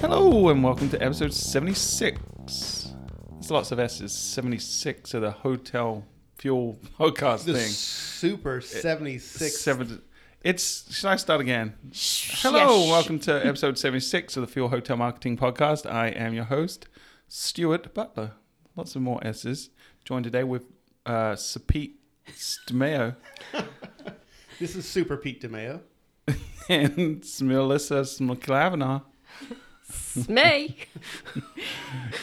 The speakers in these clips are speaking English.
Hello and welcome to episode 76. There's lots of S's. 76 of the Hotel Fuel podcast The thing. Super 76. Seven, it's, should I start again? Hello, Yes. welcome to episode 76 of the Fuel Hotel Marketing Podcast. I am your host, Stuart Butler. Lots of more S's. Joined today with uh, Sapit Stameo This is Super Pete DeMeo. and Melissa Smclavina It's me.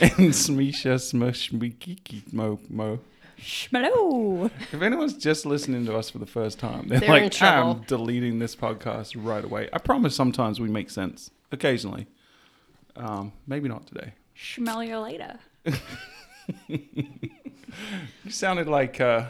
and Smisha Smishmikiki Mo Mo. Schmalo. If anyone's just listening to us for the first time, they're, They're like, in trouble. I'm deleting this podcast right away. I promise sometimes we make sense. Occasionally. Um, maybe not today. Smell you later. You sounded like, uh,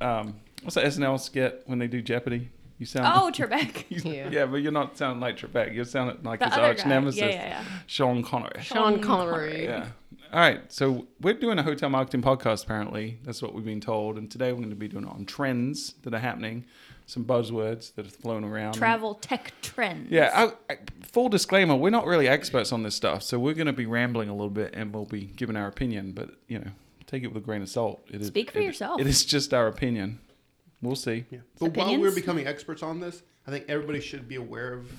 um, what's that SNL skit when they do Jeopardy? You sound. Oh, Trebek. yeah. Yeah. but you're not sounding like Trebek. You're sounding like The his other arch guy. nemesis, Yeah, yeah, yeah. Sean Connery. Sean Sean Connery. Yeah. All right. So we're doing a hotel marketing podcast. Apparently, that's what we've been told. And today we're going to be doing it on trends that are happening, some buzzwords that are flown around. Travel tech trends. Yeah. I, I, full disclaimer: we're not really experts on this stuff, so we're going to be rambling a little bit and we'll be giving our opinion. But you know, take it with a grain of salt. It is, Speak for it- yourself. It is just our opinion. We'll see. Yeah. But while we're becoming experts on this, I think everybody should be aware of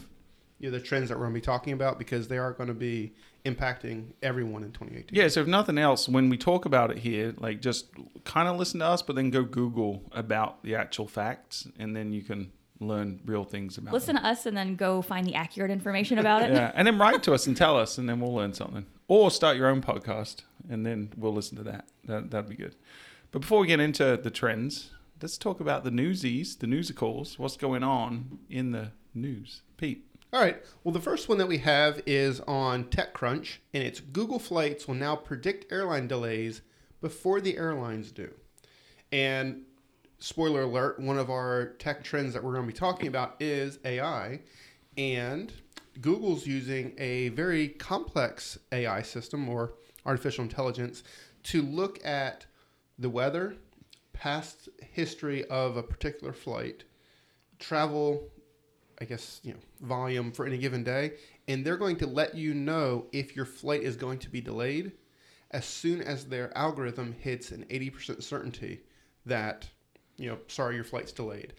you know, the trends that we're going to be talking about because they are going to be impacting everyone in 2018. Yeah, so if nothing else, when we talk about it here, like just kind of listen to us, but then go Google about the actual facts, and then you can learn real things about Listen to us and then go find the accurate information about it. Yeah, and then write to us and tell us, and then we'll learn something. Or start your own podcast, and then we'll listen to that. That that'd be good. But before we get into the trends, let's talk about the newsies, the newsicals. What's going on in the news, Pete? All right. Well, the first one that we have is on TechCrunch, and it's Google Flights will now predict airline delays before the airlines do. And spoiler alert, one of our tech trends that we're going to be talking about is AI. And Google's using a very complex AI system or artificial intelligence to look at the weather, past history of a particular flight, travel I guess, you know, volume for any given day, and they're going to let you know if your flight is going to be delayed as soon as their algorithm hits an 80% certainty that, you know, sorry, your flight's delayed.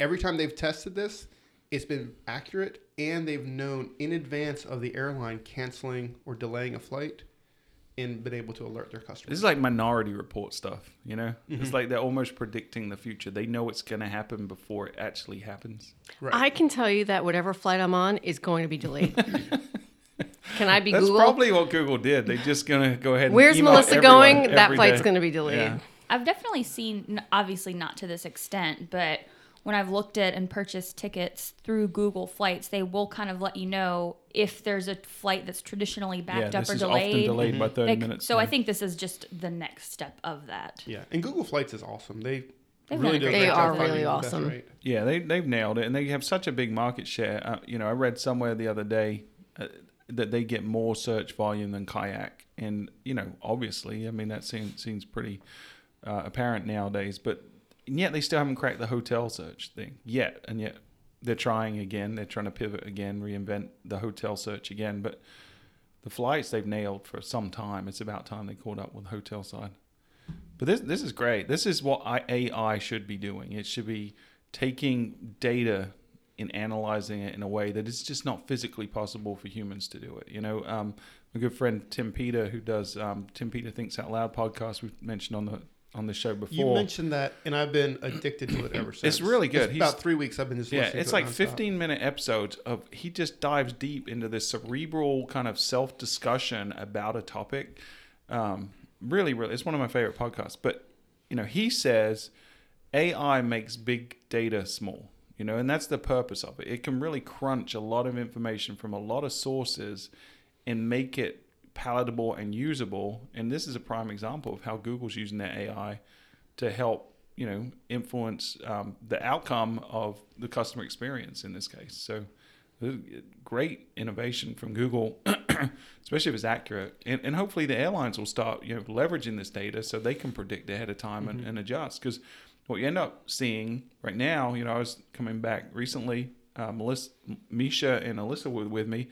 Every time they've tested this, it's been accurate and they've known in advance of the airline canceling or delaying a flight and been able to alert their customers. This is like Minority Report stuff, you know? Mm-hmm. It's like they're almost predicting the future. They know it's going to happen before it actually happens. Right. I can tell you that whatever flight I'm on is going to be delayed. can I be That's Google? probably what Google did. They're just going to go ahead and Where's email Melissa going? That flight's going to be delayed. Yeah. I've definitely seen, obviously not to this extent, but when I've looked at and purchased tickets through Google Flights, they will kind of let you know if there's a flight that's traditionally backed yeah, up this or is delayed. often delayed by 30 Like, minutes. so I think this is just the next step of that. yeah. And Google Flights is awesome. They They've really do a great great job. job They are really awesome. rate. Yeah, they, they've nailed it. And they have such a big market share. Uh, you know, I read somewhere the other day uh, that they get more search volume than Kayak. And, you know, obviously, I mean, that seems, seems pretty uh, apparent nowadays. But and yet they still haven't cracked the hotel search thing yet. And yet they're trying again. They're trying to pivot again, reinvent the hotel search again. But the flights they've nailed for some time. It's about time they caught up with the hotel side. But this this is great. This is what AI should be doing. It should be taking data and analyzing it in a way that is just not physically possible for humans to do it. You know, um, my good friend Tim Peter, who does um, Tim Peter Thinks Out Loud podcast, we've mentioned on the on the show before. You mentioned that, and I've been addicted to it ever since. It's really good. It's He's- about three weeks. I've been just yeah, listening it's to it like nonstop. 15 minute episodes of he just dives deep into this cerebral kind of self discussion about a topic. Um, really, really, it's one of my favorite podcasts. But you know, he says AI makes big data small. You know, and that's the purpose of it. It can really crunch a lot of information from a lot of sources and make it palatable and usable. And this is a prime example of how Google's using their AI to help you know influence um, the outcome of the customer experience in this case. So great innovation from Google, especially if it's accurate, and, and hopefully the airlines will start you know leveraging this data so they can predict ahead of time and, and adjust. Because what you end up seeing right now, you know, I was coming back recently. Uh, Melissa, Misha, and Alyssa were with me,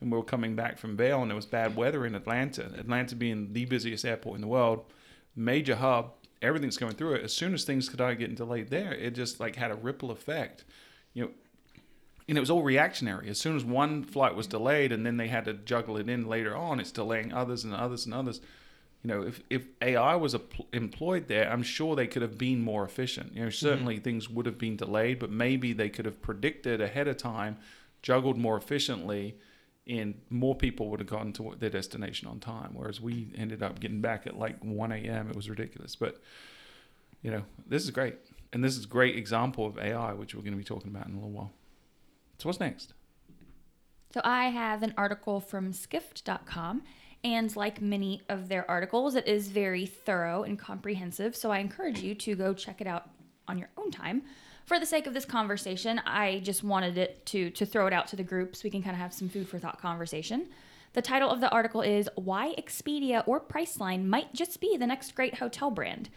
and we were coming back from Vail, and it was bad weather in Atlanta. Atlanta being the busiest airport in the world, major hub, everything's going through it. As soon as things started getting delayed there, it just like had a ripple effect. You know, and it was all reactionary. As soon as one flight was delayed, and then they had to juggle it in later on, it's delaying others and others and others. You know, if, if AI was apl- employed there, I'm sure they could have been more efficient. You know, mm-hmm. certainly things would have been delayed, but maybe they could have predicted ahead of time, juggled more efficiently, and more people would have gotten to their destination on time. Whereas we ended up getting back at like 1 a.m. It was ridiculous. But, you know, this is great. And this is a great example of AI, which we're going to be talking about in a little while. So what's next? So I have an article from skift.com and like many of their articles, it is very thorough and comprehensive. So I encourage you to go check it out on your own time. For the sake of this conversation, I just wanted it to to throw it out to the group so we can kind of have some food for thought conversation. The title of the article is Why Expedia or Priceline Might Just Be the Next Great Hotel Brand.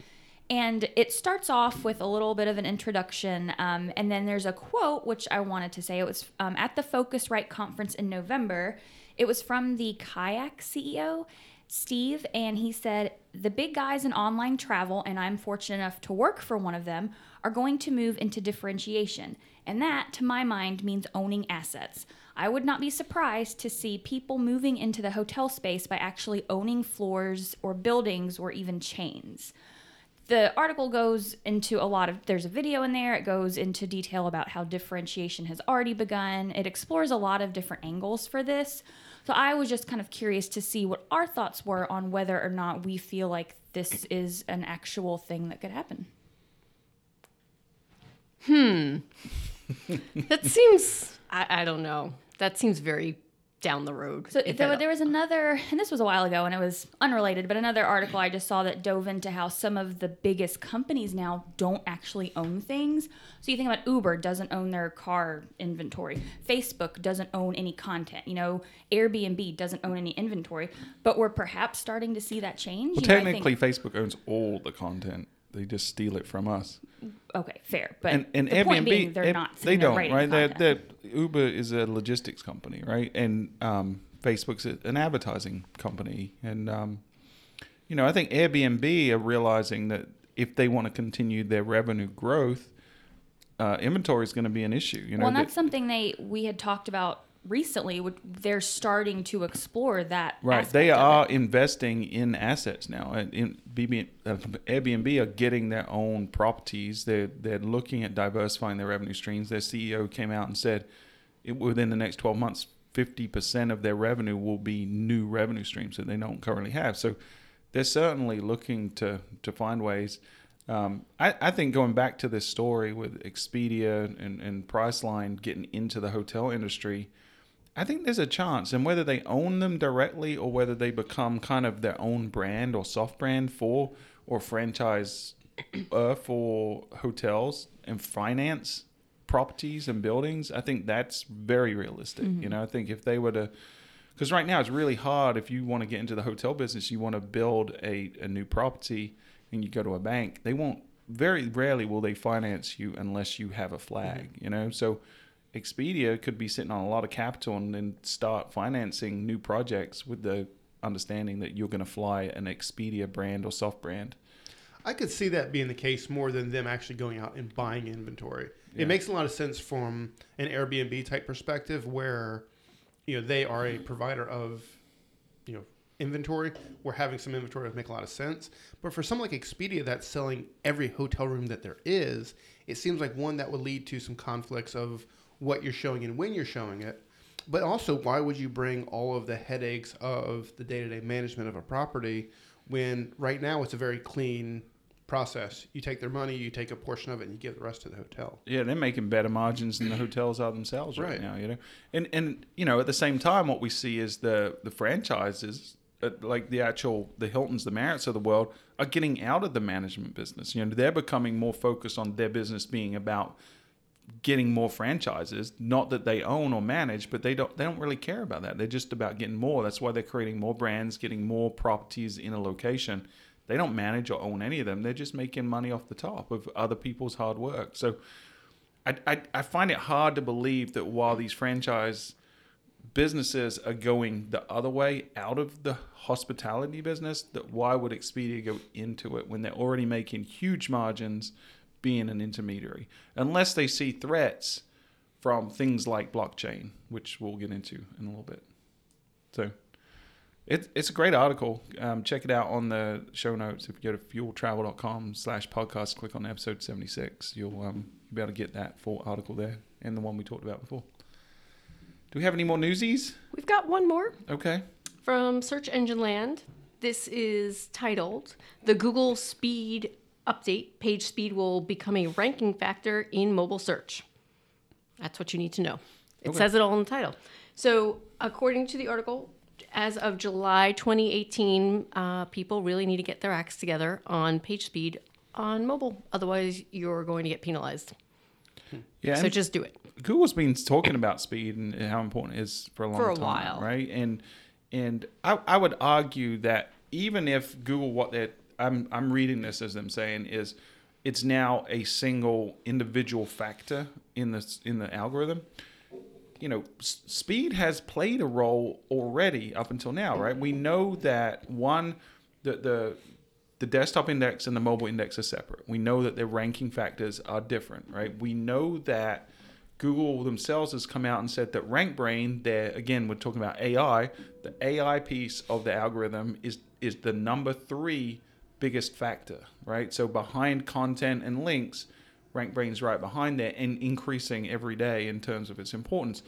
And it starts off with a little bit of an introduction, um, and then there's a quote which I wanted to say. It was um, at the Phocuswright conference in November. It was from the Kayak CEO, Steve, and he said, The big guys in online travel, and I'm fortunate enough to work for one of them, are going to move into differentiation. And that, to my mind, means owning assets. I would not be surprised to see people moving into the hotel space by actually owning floors or buildings or even chains. The article goes into a lot of there's a video in there. It goes into detail about how differentiation has already begun. It explores a lot of different angles for this. So i was just kind of curious to see what our thoughts were on whether or not we feel like this is an actual thing that could happen Hmm. That seems, I, I don't know. That seems very down the road. So there, there was another, and this was a while ago, and it was unrelated, but another article I just saw that dove into how some of the biggest companies now don't actually own things. So you think about Uber doesn't own their car inventory, Facebook doesn't own any content, you know, Airbnb doesn't own any inventory, but we're perhaps starting to see that change. Well, You know, I technically, think- Facebook owns all the content. They just steal it from us. okay, fair, but and and the Airbnb, being, they're Air- not. they don't, right? They're, Uber is a logistics company, right? And um, Facebook's an advertising company, and um, you know, I think Airbnb are realizing that if they want to continue their revenue growth, uh, inventory is going to be an issue. You know, well, and that- that's something they we had talked about recently. They're starting to explore that. Right. They are investing in assets now. And in BB, uh, Airbnb are getting their own properties. They're they're looking at diversifying their revenue streams. Their CEO came out and said, it, within the next twelve months, fifty percent of their revenue will be new revenue streams that they don't currently have. So they're certainly looking to to find ways. Um, I, I think going back to this story with Expedia and, and Priceline getting into the hotel industry, I think there's a chance, and whether they own them directly or whether they become kind of their own brand or soft brand for or franchise uh, for hotels and finance properties and buildings, I think that's very realistic. You know, I think if they were to, because right now it's really hard if you want to get into the hotel business, you want to build a, a new property and you go to a bank, they won't, very rarely will they finance you unless you have a flag, you know? So, Expedia could be sitting on a lot of capital and then start financing new projects with the understanding that you're going to fly an Expedia brand or soft brand. I could see that being the case more than them actually going out and buying inventory. Yeah. It makes a lot of sense from an Airbnb type perspective where you know they are a provider of you know inventory where having some inventory would make a lot of sense. But for someone like Expedia that's selling every hotel room that there is, it seems like one that would lead to some conflicts of what you're showing and when you're showing it. But also, why would you bring all of the headaches of the day to day management of a property when right now it's a very clean process? You take their money, you take a portion of it, and you give the rest to the hotel. Yeah, they're making better margins than the hotels are themselves right, Right. now. You know, and and you know at the same time, what we see is the the franchises, uh, like the actual the Hiltons, the Marriotts of the world, are getting out of the management business. You know, they're becoming more focused on their business being about getting more franchises. Not that they own or manage, but they don't they don't really care about that. They're just about getting more. That's why they're creating more brands, getting more properties in a location. They don't manage or own any of them. They're just making money off the top of other people's hard work. So I, I, I find it hard to believe that while these franchise businesses are going the other way out of the hospitality business, that why would Expedia go into it when they're already making huge margins being an intermediary? Unless they see threats from things like blockchain, which we'll get into in a little bit. So it, it's a great article. Um, check it out on the show notes. If you go to fueltravel.com slash podcast, click on episode 76, you'll, um, you'll be able to get that full article there and the one we talked about before. Do we have any more newsies? We've got one more Okay. from Search Engine Land. This is titled The Google Speed Update Page speed will become a ranking factor in mobile search. That's what you need to know. It Okay. says it all in the title. So, according to the article, as of July 2018, uh, people really need to get their acts together on page speed on mobile. Otherwise, you're going to get penalized. Yeah. So, just do it. Google's been talking about speed and how important it is for a long For a time, while. right? And and I, I would argue that even if Google, what they I'm I'm reading this as them saying is, it's now a single individual factor in the in the algorithm. You know, s- speed has played a role already up until now, right? We know that one, the the the desktop index and the mobile index are separate. We know that their ranking factors are different, right? We know that Google themselves has come out and said that RankBrain, there again, we're talking about AI. The AI piece of the algorithm is is the number three biggest factor, right? So behind content and links, RankBrain's right behind there and increasing every day in terms of its importance.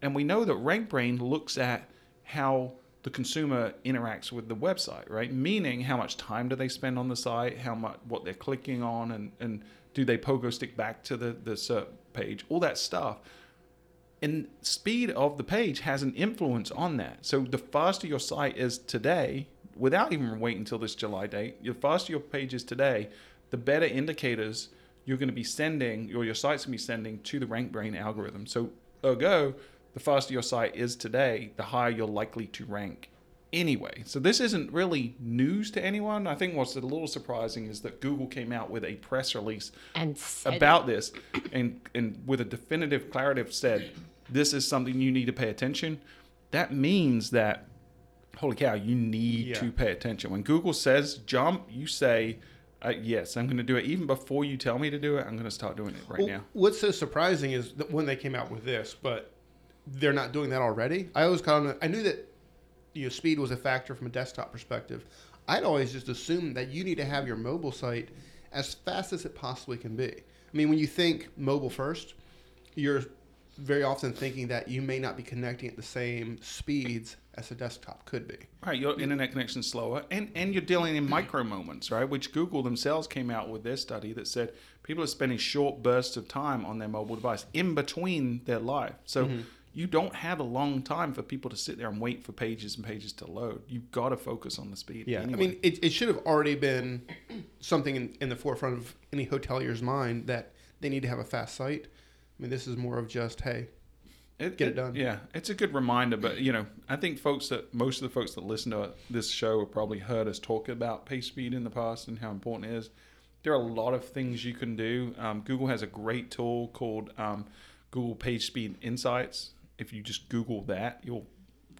And we know that RankBrain looks at how the consumer interacts with the website, right? Meaning how much time do they spend on the site, how much what they're clicking on, and and do they pogo stick back to the the SERP page, all that stuff. And speed of the page has an influence on that. So the faster your site is today, without even waiting until this July date, the faster your page is today, the better indicators you're going to be sending, or your site's going to be sending to the RankBrain algorithm. So ergo, the faster your site is today, the higher you're likely to rank anyway. So this isn't really news to anyone. I think what's a little surprising is that Google came out with a press release about this and and with a definitive clarity said this is something you need to pay attention that means that holy cow you need Yeah. to pay attention when google says jump you say uh, yes i'm going to do it even before you tell me to do it i'm going to start doing it right Well, now What's so surprising is that when they came out with this, but they're not doing that already. I always kind of I knew that you know speed was a factor from a desktop perspective. I'd always just assumed that you need to have your mobile site as fast as it possibly can be. I mean, when you think mobile first, you're very often thinking that you may not be connecting at the same speeds as a desktop could be. Right, your internet connection's slower, and and you're dealing in micro moments, right? Which Google themselves came out with their study that said people are spending short bursts of time on their mobile device in between their life. So mm-hmm. you don't have a long time for people to sit there and wait for pages and pages to load. You've got to focus on the speed. Yeah, anyway. I mean, it, it should have already been something in, in the forefront of any hotelier's mind that they need to have a fast site. I mean, this is more of just, hey, get it done. Yeah, it's a good reminder. But you know, I think folks that most of the folks that listen to this show have probably heard us talk about page speed in the past and how important it is. There are a lot of things you can do. Um, Google has a great tool called um, Google Page Speed Insights. If you just Google that, you'll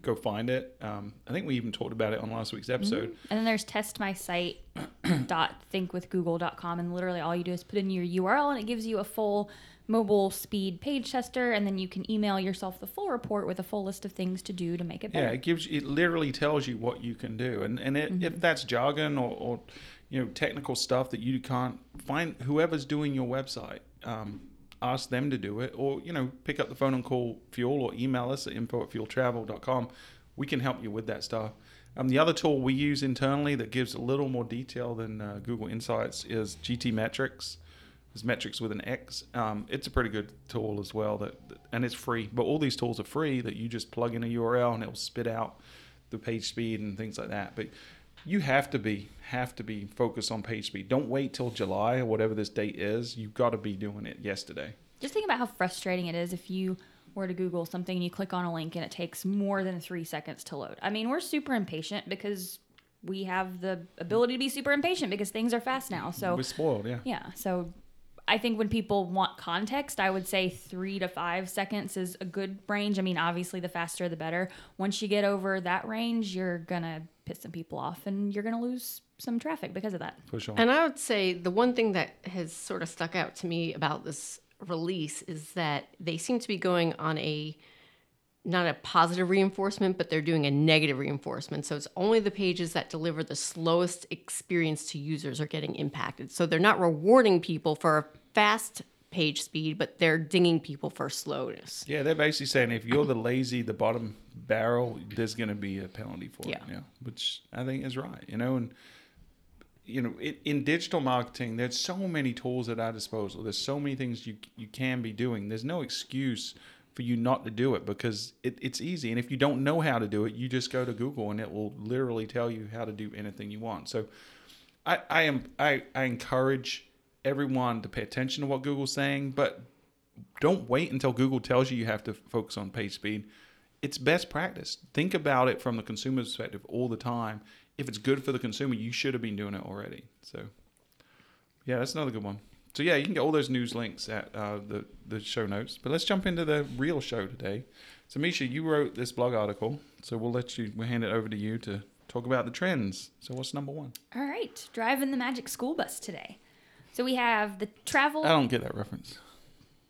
go find it. Um, I think we even talked about it on last week's episode. And then there's testmysite.thinkwithgoogle.com, and literally all you do is put in your URL, and it gives you a full mobile speed page tester, and then you can email yourself the full report with a full list of things to do to make it better. Yeah, it gives you, it literally tells you what you can do, and and it, if that's jargon or, or you know technical stuff that you can't find, whoever's doing your website, um, ask them to do it, or you know pick up the phone and call Fuel or email us at info at fueltravel.com. We can help you with that stuff. Um, the other tool we use internally that gives a little more detail than uh, Google Insights is GTmetrix. It's metrics with an X. Um, it's a pretty good tool as well, that, that- and it's free. But all these tools are free that you just plug in a URL and it'll spit out the page speed and things like that. But you have to be have to be focused on page speed. Don't wait till July or whatever this date is. You've got to be doing it yesterday. Just think about how frustrating it is if you were to Google something and you click on a link and it takes more than three seconds to load. I mean, we're super impatient because we have the ability to be super impatient because things are fast now. So We're spoiled, yeah. yeah, so I think when people want context, I would say three to five seconds is a good range. I mean, obviously, the faster the better. Once you get over that range, you're gonna piss some people off, and you're gonna lose some traffic because of that. For sure. And I would say the one thing that has sort of stuck out to me about this release is that they seem to be going on a not a positive reinforcement, but they're doing a negative reinforcement. So it's only the pages that deliver the slowest experience to users are getting impacted. So they're not rewarding people for fast page speed, but they're dinging people for slowness. Yeah, they're basically saying if you're the lazy, the bottom barrel, there's going to be a penalty for Yeah. it. Yeah, which I think is right. You know, and you know, in, in digital marketing, there's so many tools at our disposal. There's so many things you you can be doing. There's no excuse for you not to do it because it, it's easy. And if you don't know how to do it, you just go to Google and it will literally tell you how to do anything you want. So, I, I am I, I encourage everyone to pay attention to what Google's saying, but don't wait until Google tells you you have to focus on page speed. It's best practice. Think about it from the consumer's perspective all the time. If it's good for the consumer, you should have been doing it already. So, yeah, that's another good one. So yeah, you can get all those news links at uh, the the show notes. But let's jump into the real show today. So Misha, you wrote this blog article, so we'll let you we'll hand it over to you to talk about the trends. So what's number one? All right, driving the magic school bus today. So we have the travel I don't get that reference.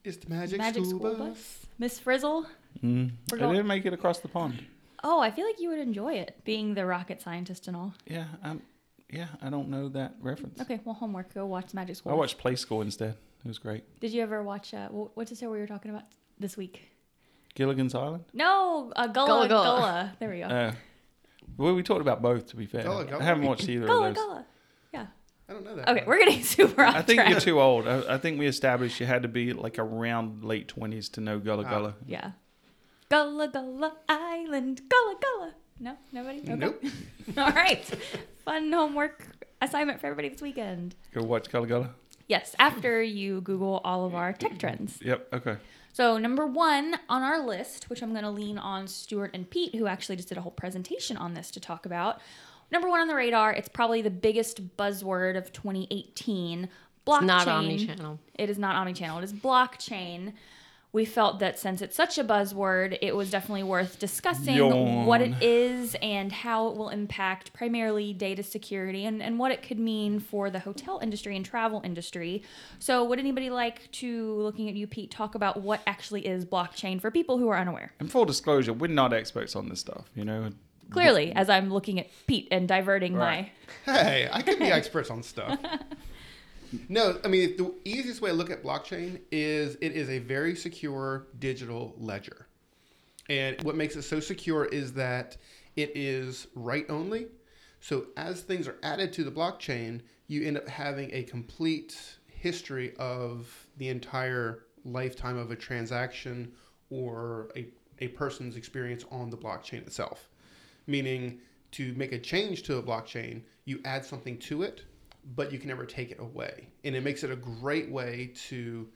It's the magic, magic school, school bus. bus. Miss Frizzle. Mm. We're I didn't make it across the pond. Oh, I feel like you would enjoy it, being the rocket scientist and all. Yeah, I'm. Yeah, I don't know that reference. Okay, well, homework. Go watch Magic School. I watched Play School instead. It was great. Did you ever watch? Uh, what's the show we were talking about this week? Gilligan's Island. No, uh, Gullah Gullah Gullah. Gullah. There we go. Uh, well, we talked about both. To be fair, Gullah Gullah. I haven't watched either Gullah of those. Gullah. Yeah. I don't know that. Okay, we're getting super off I think track. you're too old. I, I think we established you had to be like around late twenties to know Gullah Ah. Gullah. Yeah. Gullah Gullah Island. Gullah Gullah. No, nobody. Okay. Nope. All right. Fun homework assignment for everybody this weekend. Go watch Gullah Gullah. Yes, after you Google all of our tech trends. Yep. Okay. So, number one on our list, which I'm going to lean on Stuart and Pete, who actually just did a whole presentation on this to talk about. Number one on the radar, it's probably the biggest buzzword of 2018 blockchain. It's not omnichannel. It is not omnichannel, it is blockchain. We felt that since it's such a buzzword, it was definitely worth discussing Yawn. what it is and how it will impact primarily data security and, and what it could mean for the hotel industry and travel industry. So, would anybody like to, looking at you, Pete, talk about what actually is blockchain for people who are unaware? And full disclosure, we're not experts on this stuff. You know. Clearly, as I'm looking at Pete and diverting Right. Hey, I can be experts on stuff. No, I mean the easiest way to look at blockchain is it is a very secure digital ledger. And what makes it so secure is that it is write only. So as things are added to the blockchain, you end up having a complete history of the entire lifetime of a transaction or a, a person's experience on the blockchain itself. Meaning to make a change to a blockchain, you add something to it, but you can never take it away. And it makes it a great way to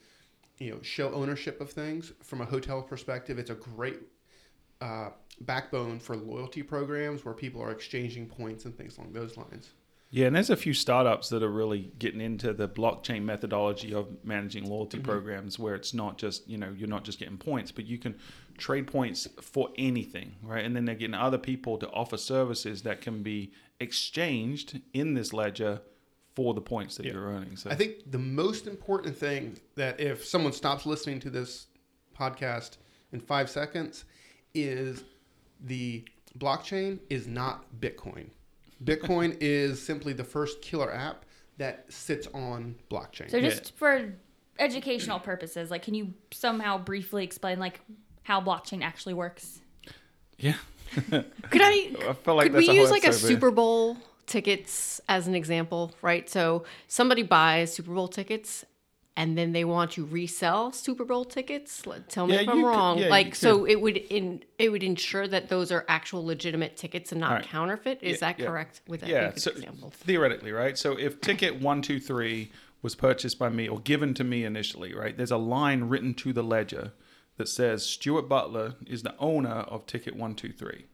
you know show ownership of things from a hotel perspective it's a great uh, backbone for loyalty programs where people are exchanging points and things along those lines Yeah, and there's a few startups that are really getting into the blockchain methodology of managing loyalty programs where it's not just, you know, you're not just getting points, but you can trade points for anything, right? And then they're getting other people to offer services that can be exchanged in this ledger for the points that Yeah. you're earning. So i think the most important thing that if someone stops listening to this podcast in five seconds is the blockchain is not bitcoin bitcoin is simply the first killer app that sits on blockchain So, just for educational purposes, like, can you somehow briefly explain, like, how blockchain actually works? yeah. Could I? I feel like could that's we a use like a Super Bowl tickets as an example, right? So somebody buys Super Bowl tickets. And then they want to resell Super Bowl tickets. Tell me Yeah, if I'm could- wrong. yeah, like, so it would in it would ensure that those are actual legitimate tickets and not right. counterfeit. Is Yeah, that correct? With that yeah, so example. theoretically, right? So if ticket one, two, three was purchased by me or given to me initially, right? There's a line written to the ledger that says Stuart Butler is the owner of ticket one, two, three.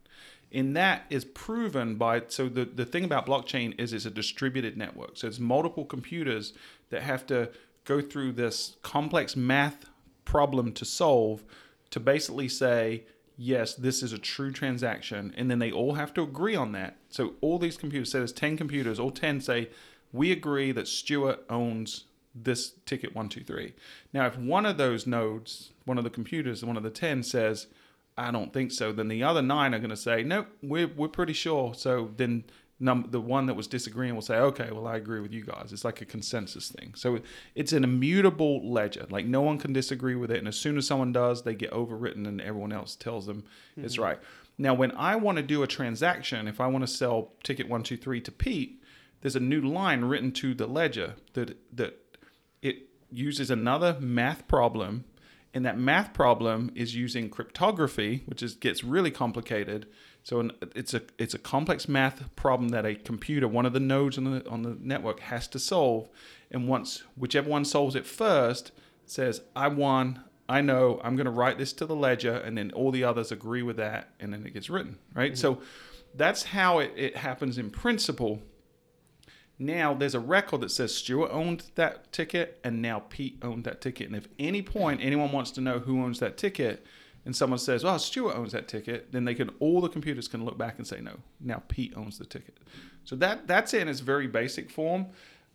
And that is proven by so the, the thing about blockchain is it's a distributed network. So it's multiple computers that have to go through this complex math problem to solve to basically say, yes, this is a true transaction. And then they all have to agree on that. So all these computers, say there's 10 computers, all 10 say, we agree that Stuart owns this ticket 123. Now, if one of those nodes, one of the computers, one of the 10 says, I don't think so, then the other nine are going to say, nope, we're, we're pretty sure. So then num- the one that was disagreeing will say, okay, well, I agree with you guys. It's like a consensus thing. So it's an immutable ledger. Like no one can disagree with it. And as soon as someone does, they get overwritten and everyone else tells them it's mm-hmm. right. Now, when I want to do a transaction, if I want to sell ticket 123 to Pete, there's a new line written to the ledger that that it uses another math problem and that math problem is using cryptography which is gets really complicated. So an, it's a it's a complex math problem that a computer one of the nodes on the on the network has to solve. And once whichever one solves it first says i won i know i'm going to write this to the ledger and then all the others agree with that and then it gets written right? Mm-hmm. So that's how it, it happens in principle now there's a record that says Stuart owned that ticket and now Pete owned that ticket. And if any point anyone wants to know who owns that ticket and someone says, "Oh, Stuart owns that ticket," then they can all the computers can look back and say, "No, now Pete owns the ticket." So that that's in its very basic form.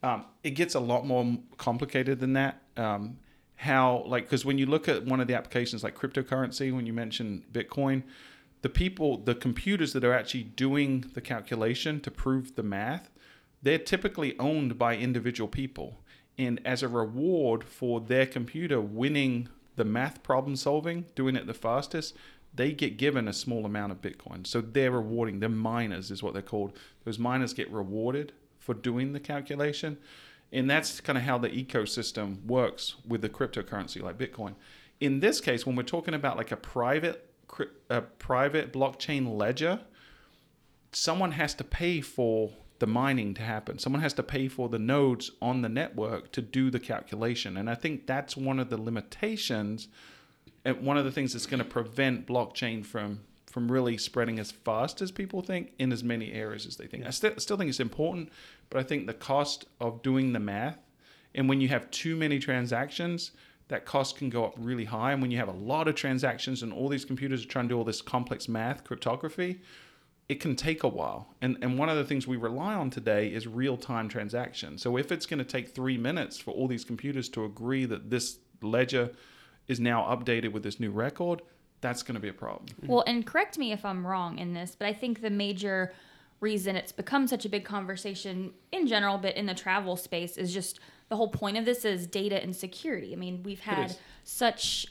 Um, it gets a lot more complicated than that. Um, how like because when you look at one of the applications like cryptocurrency, when you mention Bitcoin, the people, the computers that are actually doing the calculation to prove the math, they're typically owned by individual people. And as a reward for their computer winning the math problem solving, doing it the fastest, they get given a small amount of Bitcoin. So they're rewarding, they're miners, is what they're called. Those miners get rewarded for doing the calculation. And that's kind of how the ecosystem works with the cryptocurrency like Bitcoin. In this case, when we're talking about like a private a private blockchain ledger, someone has to pay for the mining to happen. Someone has to pay for the nodes on the network to do the calculation. And I think that's one of the limitations and one of the things that's going to prevent blockchain from from really spreading as fast as people think in as many areas as they think. I st- still think it's important, but I think the cost of doing the math and when you have too many transactions, that cost can go up really high. And when you have a lot of transactions and all these computers are trying to do all this complex math, cryptography, it can take a while. And and one of the things we rely on today is real-time transaction. So if it's going to take 3 minutes for all these computers to agree that this ledger is now updated with this new record, that's going to be a problem. Mm-hmm. Well, and correct me if I'm wrong in this, but I think the major reason it's become such a big conversation in general, but in the travel space, is just the whole point of this is data and security. I mean, we've had such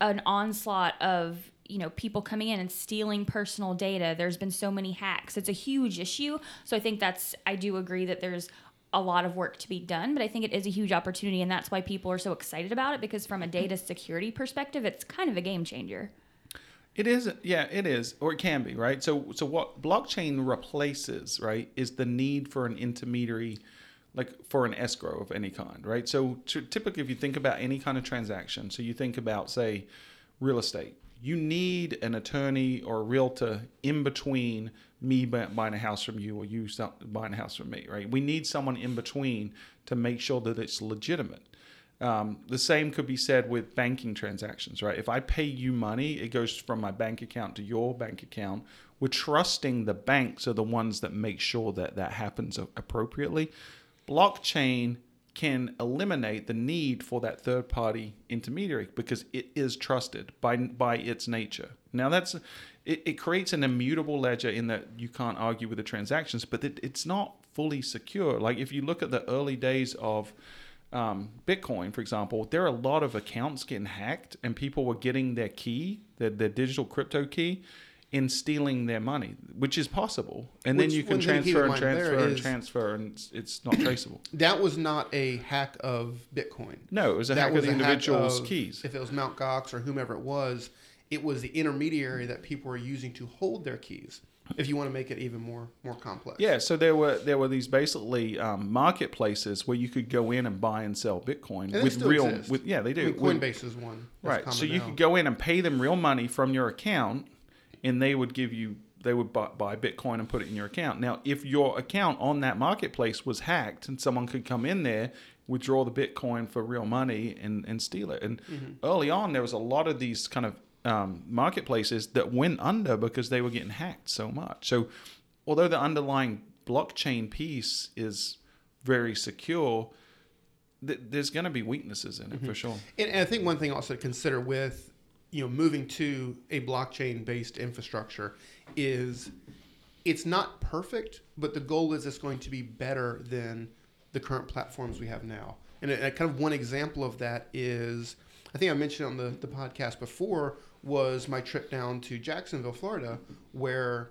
an onslaught of you know people coming in and stealing personal data there's been so many hacks it's a huge issue so i think that's i do agree that there's a lot of work to be done but i think it is a huge opportunity and that's why people are so excited about it because from a data security perspective it's kind of a game changer It is, yeah, it is, or it can be, right? So, so what blockchain replaces, right, is the need for an intermediary, like for an escrow of any kind, right? So, typically, if you think about any kind of transaction, so you think about, say, real estate, you need an attorney or a realtor in between me buying a house from you or you buying a house from me, right? We need someone in between to make sure that it's legitimate. Um, the same could be said with banking transactions, right? If I pay you money, it goes from my bank account to your bank account. We're trusting the banks are the ones that make sure that that happens appropriately. Blockchain can eliminate the need for that third party intermediary because it is trusted by by its nature. Now that's it, it creates an immutable ledger in that you can't argue with the transactions, but it, it's not fully secure. Like if you look at the early days of um, Bitcoin, for example, there are a lot of accounts getting hacked, and people were getting their key, their, their digital crypto key, in stealing their money, which is possible. And Which then you can one thing to keep transfer and transfer and is- transfer, and it's, it's not traceable. That was not a hack of Bitcoin. No, it was a that hack was of the individual's of- keys. If it was Mt. Gox or whomever it was, it was the intermediary that people were using to hold their keys. If you want to make it even more more complex. Yeah, so there were there were these basically um, marketplaces where you could go in and buy and sell Bitcoin And with still real exist. with yeah they I do mean, with- Coinbase is one. right. So common you now. could go in and pay them real money from your account, and they would give you they would buy, buy Bitcoin and put it in your account. Now, if your account on that marketplace was hacked and someone could come in there, withdraw the Bitcoin for real money and, and steal it. And early on, there was a lot of these kind of um, marketplaces that went under because they were getting hacked so much. So, although the underlying blockchain piece is very secure, th- there's going to be weaknesses in it for sure. And, and I think one thing also to consider with you know moving to a blockchain based infrastructure is it's not perfect, but the goal is it's going to be better than the current platforms we have now. And a, a kind of one example of that is I think I mentioned on the, the podcast before was my trip down to Jacksonville, Florida, where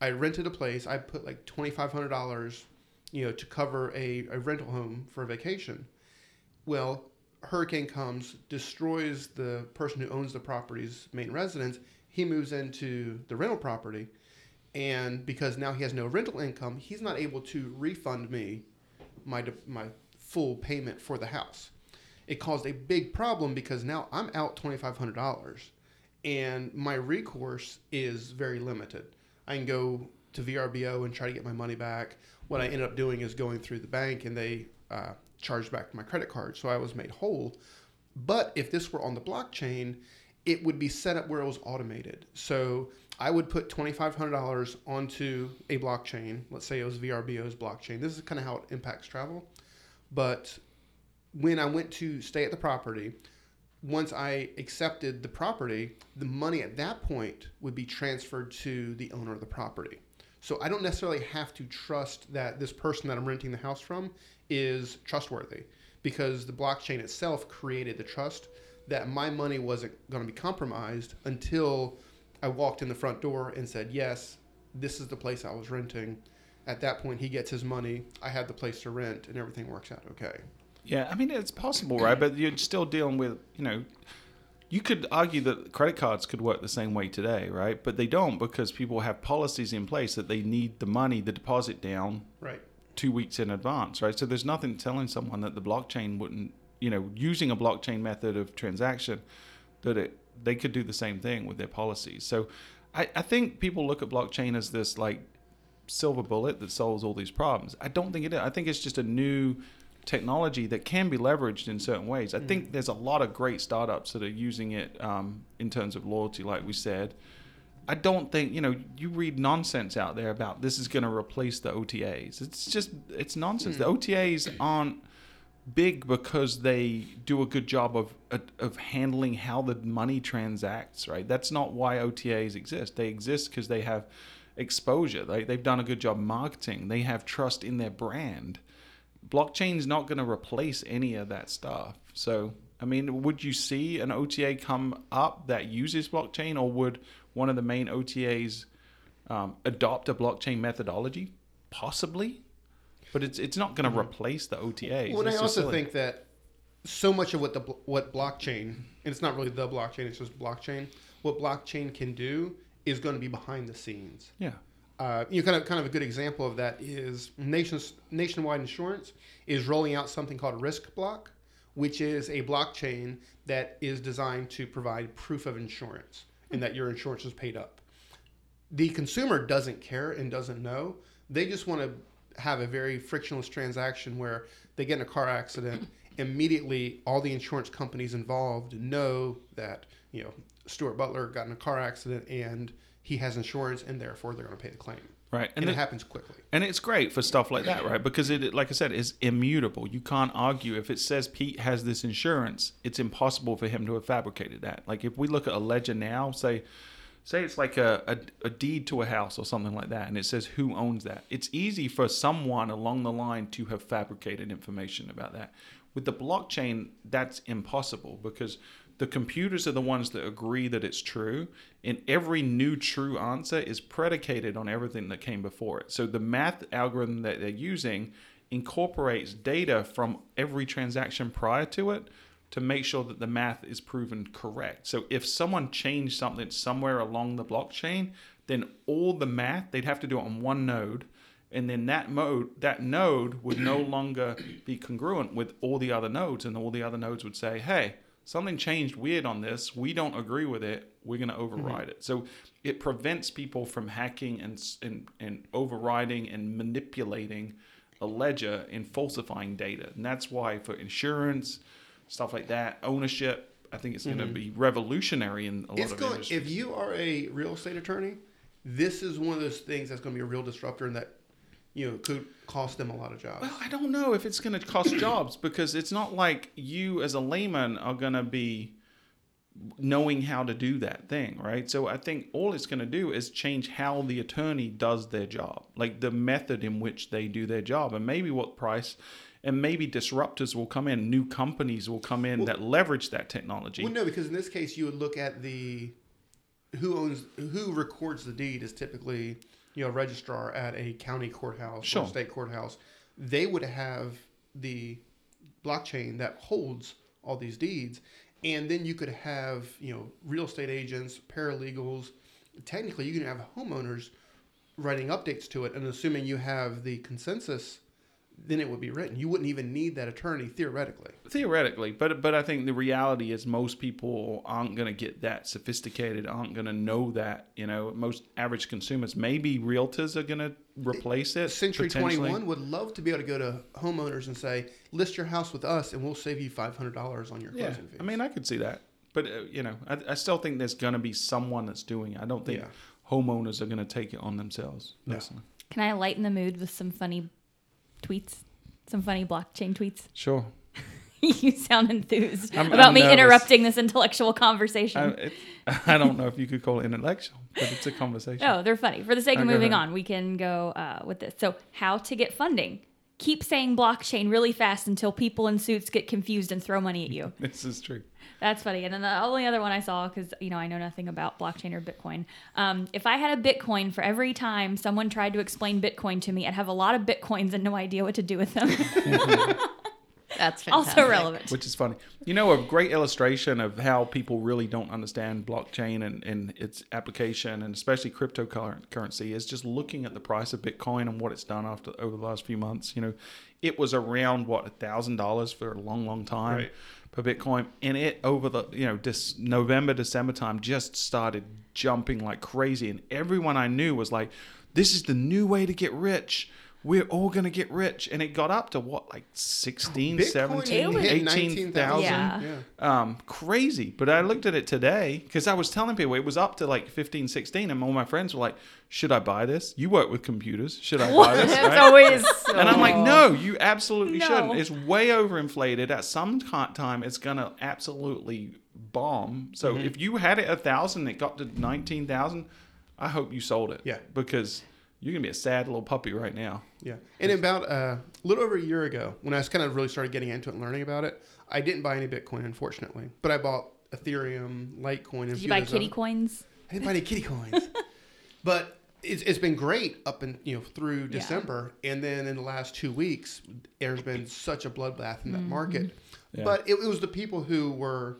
I rented a place. I put like twenty five hundred dollars, you know, to cover a, a rental home for a vacation. Well, hurricane comes, destroys the person who owns the property's main residence. He moves into the rental property, and because now he has no rental income, he's not able to refund me my my full payment for the house. It caused a big problem because now I'm out twenty five hundred dollars, and my recourse is very limited. I can go to VRBO and try to get my money back. What I ended up doing is going through the bank, and they uh, charged back to my credit card, so I was made whole. But if this were on the blockchain, it would be set up where it was automated. So I would put twenty five hundred dollars onto a blockchain. Let's say it was VRBO's blockchain. This is kind of how it impacts travel. But when I went to stay at the property, once I accepted the property, the money at that point would be transferred to the owner of the property. So I don't necessarily have to trust that this person that I'm renting the house from is trustworthy because the blockchain itself created the trust that my money wasn't going to be compromised until I walked in the front door and said, Yes, this is the place I was renting. At that point, he gets his money. I have the place to rent, and everything works out okay. Yeah, I mean it's possible, right? But you're still dealing with, you know, you could argue that credit cards could work the same way today, right? But they don't because people have policies in place that they need the money, the deposit down Right. Two weeks in advance, right? So there's nothing telling someone that the blockchain wouldn't, you know, using a blockchain method of transaction, that it they could do the same thing with their policies. So I, I think people look at blockchain as this like silver bullet that solves all these problems. I don't think it is. I think it's just a new technology that can be leveraged in certain ways. I think there's a lot of great startups that are using it um, in terms of loyalty, like we said. I don't think you know you read nonsense out there about this is going to replace the OTAs. It's just it's nonsense. The hmm. OTAs aren't big because they do a good job of of handling how the money transacts. Right. That's not why OTAs exist. They exist because they have exposure. They they've done a good job marketing. They have trust in their brand. Blockchain's not going to replace any of that stuff. So I mean, would you see an OTA come up that uses blockchain, or would one of the main OTAs um, adopt a blockchain methodology? Possibly, but it's it's not going to replace the OTAs. Well, and I also silly. think that so much of what the what blockchain and it's not really the blockchain; it's just blockchain. What blockchain can do is going to be behind the scenes. yeah, Uh, you know, kind of kind of a good example of that is nations nationwide insurance is rolling out something called RiskBlock, which is a blockchain that is designed to provide proof of insurance and that your insurance is paid up. The consumer doesn't care and doesn't know. They just want to have a very frictionless transaction where they get in a car accident. Immediately, all the insurance companies involved know that you know Stuart Butler got in a car accident and he has insurance, and therefore they're going to pay the claim. Right. And, And it it, happens quickly. and it's great for stuff like that, right? Because it, like I said, is immutable. You can't argue if it says Pete has this insurance. It's impossible for him to have fabricated that. Like if we look at a ledger now, say. Say it's like a, a, a deed to a house or something like that, and it says who owns that. It's easy for someone along the line to have fabricated information about that. With the blockchain, that's impossible because the computers are the ones that agree that it's true, and every new true answer is predicated on everything that came before it. So the math algorithm that they're using incorporates data from every transaction prior to it to make sure that the math is proven correct. So if someone changed something somewhere along the blockchain, then all the math they'd have to do it on one node, and then that mode that node would no longer be congruent with all the other nodes, and all the other nodes would say, "Hey, something changed weird on this. We don't agree with it. We're going to mm-hmm. override it. So it prevents people from hacking and, and, and overriding and manipulating a ledger and falsifying data. And that's why for insurance, stuff like that, ownership, I think it's going to mm-hmm. be revolutionary in a lot It's of going. industries. If you are a real estate attorney, this is one of those things that's going to be a real disruptor and that you know could cost them a lot of jobs. Well, I don't know if it's going to cost jobs because it's not like you as a layman are going to be knowing how to do that thing, right? So I think all it's going to do is change how the attorney does their job, like the method in which they do their job, and maybe what price. And maybe disruptors will come in, new companies will come in that leverage that technology. Well, no, because in this case, you would look at the who owns who records the deed is typically you know registrar at a county courthouse or Sure. a state courthouse. They would have the blockchain that holds all these deeds, and then you could have you know real estate agents, paralegals. Technically, you can have homeowners writing updates to it, and assuming you have the consensus, then it would be written. You wouldn't even need that attorney theoretically. theoretically but but i think the reality is most people aren't going to get that sophisticated aren't going to know that you know most average consumers maybe realtors are going to replace it Century 21 would love to be able to go to homeowners and say, list your house with us and we'll save you $500 on your yeah closing fees. i mean i could see that but uh, you know I, I still think there's going to be someone that's doing it i don't think Yeah. homeowners are going to take it on themselves No. personally. Can I lighten the mood with some funny tweets? Some funny blockchain tweets? sure you sound enthused I'm- about I'm me nervous. interrupting this intellectual conversation. I, it, I don't know if you could call it intellectual but it's a conversation No, they're funny. For the sake of Oh, go moving on, we can go uh, with this. So, how to get funding? Keep saying blockchain really fast until people in suits get confused and throw money at you. this is true That's funny. And then the only other one I saw, because you know I know nothing about blockchain or Bitcoin. Um, if I had a Bitcoin for every time someone tried to explain Bitcoin to me, I'd have a lot of Bitcoins and no idea what to do with them. That's fantastic. also relevant. which is funny. You know, a great illustration of how people really don't understand blockchain and, and its application, and especially cryptocurrency, is just looking at the price of Bitcoin and what it's done after over the last few months. You know, it was around what a thousand dollars for a long, long time Right. Per Bitcoin, and it over the you know this November, December time just started jumping like crazy, and everyone I knew was like, "This is the new way to get rich." We're all going to get rich. And it got up to what, like 16, Bitcoin 17, hit 18,000? 19,000. Yeah. Yeah. um, crazy. But I looked at it today because I was telling people it was up to like 15, 16, and all my friends were like, "Should I buy this? You work with computers. Should I buy this?" It's Right? always. And I'm like, "No, you absolutely No. shouldn't. It's way overinflated. At some time, it's gonna absolutely bomb. So Mm-hmm. if you had it a thousand, it got to nineteen thousand. I hope you sold it. Yeah. because you're gonna be a sad little puppy right now. Yeah. And about uh, a little over a year ago, when I was kind of really started getting into it and learning about it, I didn't buy any Bitcoin, unfortunately. But I bought Ethereum, Litecoin, and a Did you buy kitty other- coins? I didn't buy any kitty coins. but it's, it's been great up and you know through Yeah. December, and then in the last two weeks, there's been such a bloodbath in that Mm-hmm. market. Yeah. But it, it was the people who were,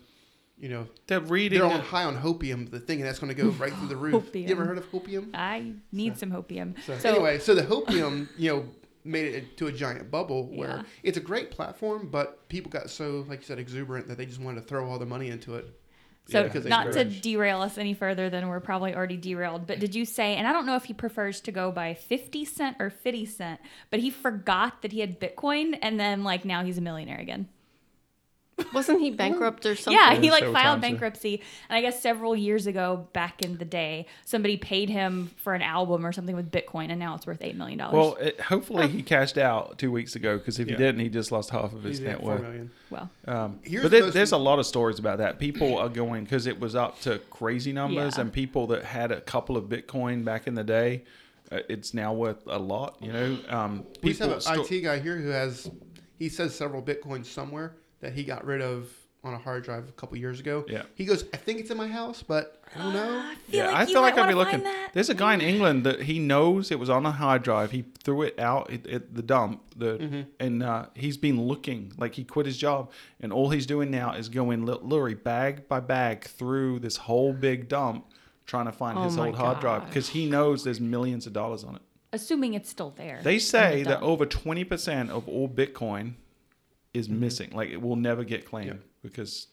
you know, They're reading. they're on it- high on hopium, the thing, and that's going to go right through the roof. You ever heard of hopium? I need some hopium. So, So, anyway, so the hopium, you know, made it to a giant bubble where Yeah. it's a great platform, but people got so, like you said, exuberant that they just wanted to throw all their money into it. So because not to derail us any further than we're probably already derailed, but did you say, and I don't know if he prefers to go by 50 cent or 50 cent, but he forgot that he had Bitcoin and then like now he's a millionaire again. Wasn't he bankrupt or something? Yeah, he like several filed times, yeah. bankruptcy. And I guess several years ago, back in the day, somebody paid him for an album or something with Bitcoin and now it's worth $8 million. Well, it, hopefully he cashed out two weeks ago because if Yeah. he didn't, he just lost half of his He's net worth. well, Um, Here's but there, most- there's a lot of stories about that. People are going because it was up to crazy numbers, Yeah. and people that had a couple of Bitcoin back in the day, uh, it's now worth a lot. You know, um, We just have an sto- IT guy here who has, he says several Bitcoins somewhere that he got rid of on a hard drive a couple years ago. Yeah. He goes, I think it's in my house, but I don't know. I feel yeah, like I you feel like I'd be looking. that. There's a guy in England that he knows it was on a hard drive. He threw it out at, at the dump, the Mm-hmm. and uh, he's been looking like he quit his job, and all he's doing now is going li- literally bag by bag through this whole big dump, trying to find Oh his my old hard drive because he knows there's millions of dollars on it. assuming it's still there. They say Dump. that over 20% of all Bitcoin is Mm-hmm. missing. Like it will never get claimed because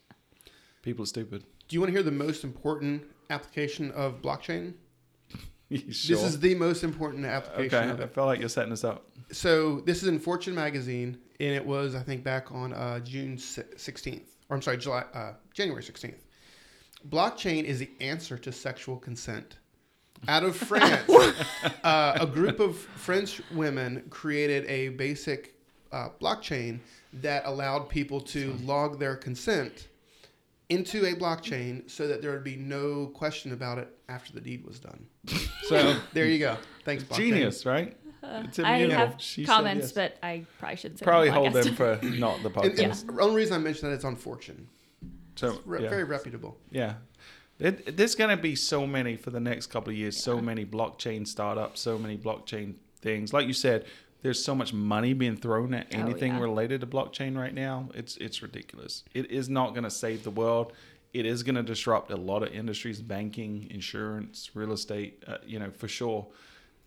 People are stupid. Do you want to hear the most important application of blockchain? Sure? This is the most important application okay. of I it. feel like you're setting us up. So this is in Fortune magazine, and it was I think back on uh, June sixteenth, or I'm sorry, July uh, January sixteenth. Blockchain is the answer to sexual consent. Out of France, uh, a group of French women created a basic uh, blockchain that allowed people to log their consent into a blockchain so that there would be no question about it after the deed was done. So there you go. Thanks, blockchain. Genius, right? It's I have She comments, yes. but I probably shouldn't say. probably hold them for not the And, podcast. and the only reason I mention that it's on Fortune. So Re- yeah. Very reputable. Yeah. It, there's going to be so many for the next couple of years, so many blockchain startups, so many blockchain things. Like you said, there's so much money being thrown at Oh, anything yeah. related to blockchain right now. It's it's ridiculous. It is not going to save the world. It is going to disrupt a lot of industries, banking, insurance, real estate, uh, you know, for sure.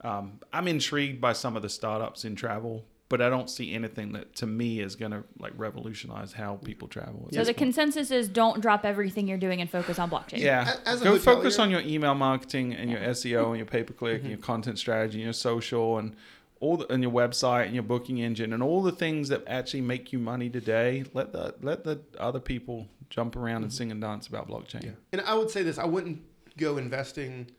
Um, I'm intrigued by some of the startups in travel, but I don't see anything that to me is going to like revolutionize how people travel. So the point. consensus is don't drop everything you're doing and focus on blockchain. Yeah. A- as Go focus on your email marketing and your SEO and your pay per click and your content strategy and your social and all the, and your website and your booking engine and all the things that actually make you money today. Let the let the other people jump around and mm-hmm. sing and dance about blockchain. Yeah. And I would say this: I wouldn't go investing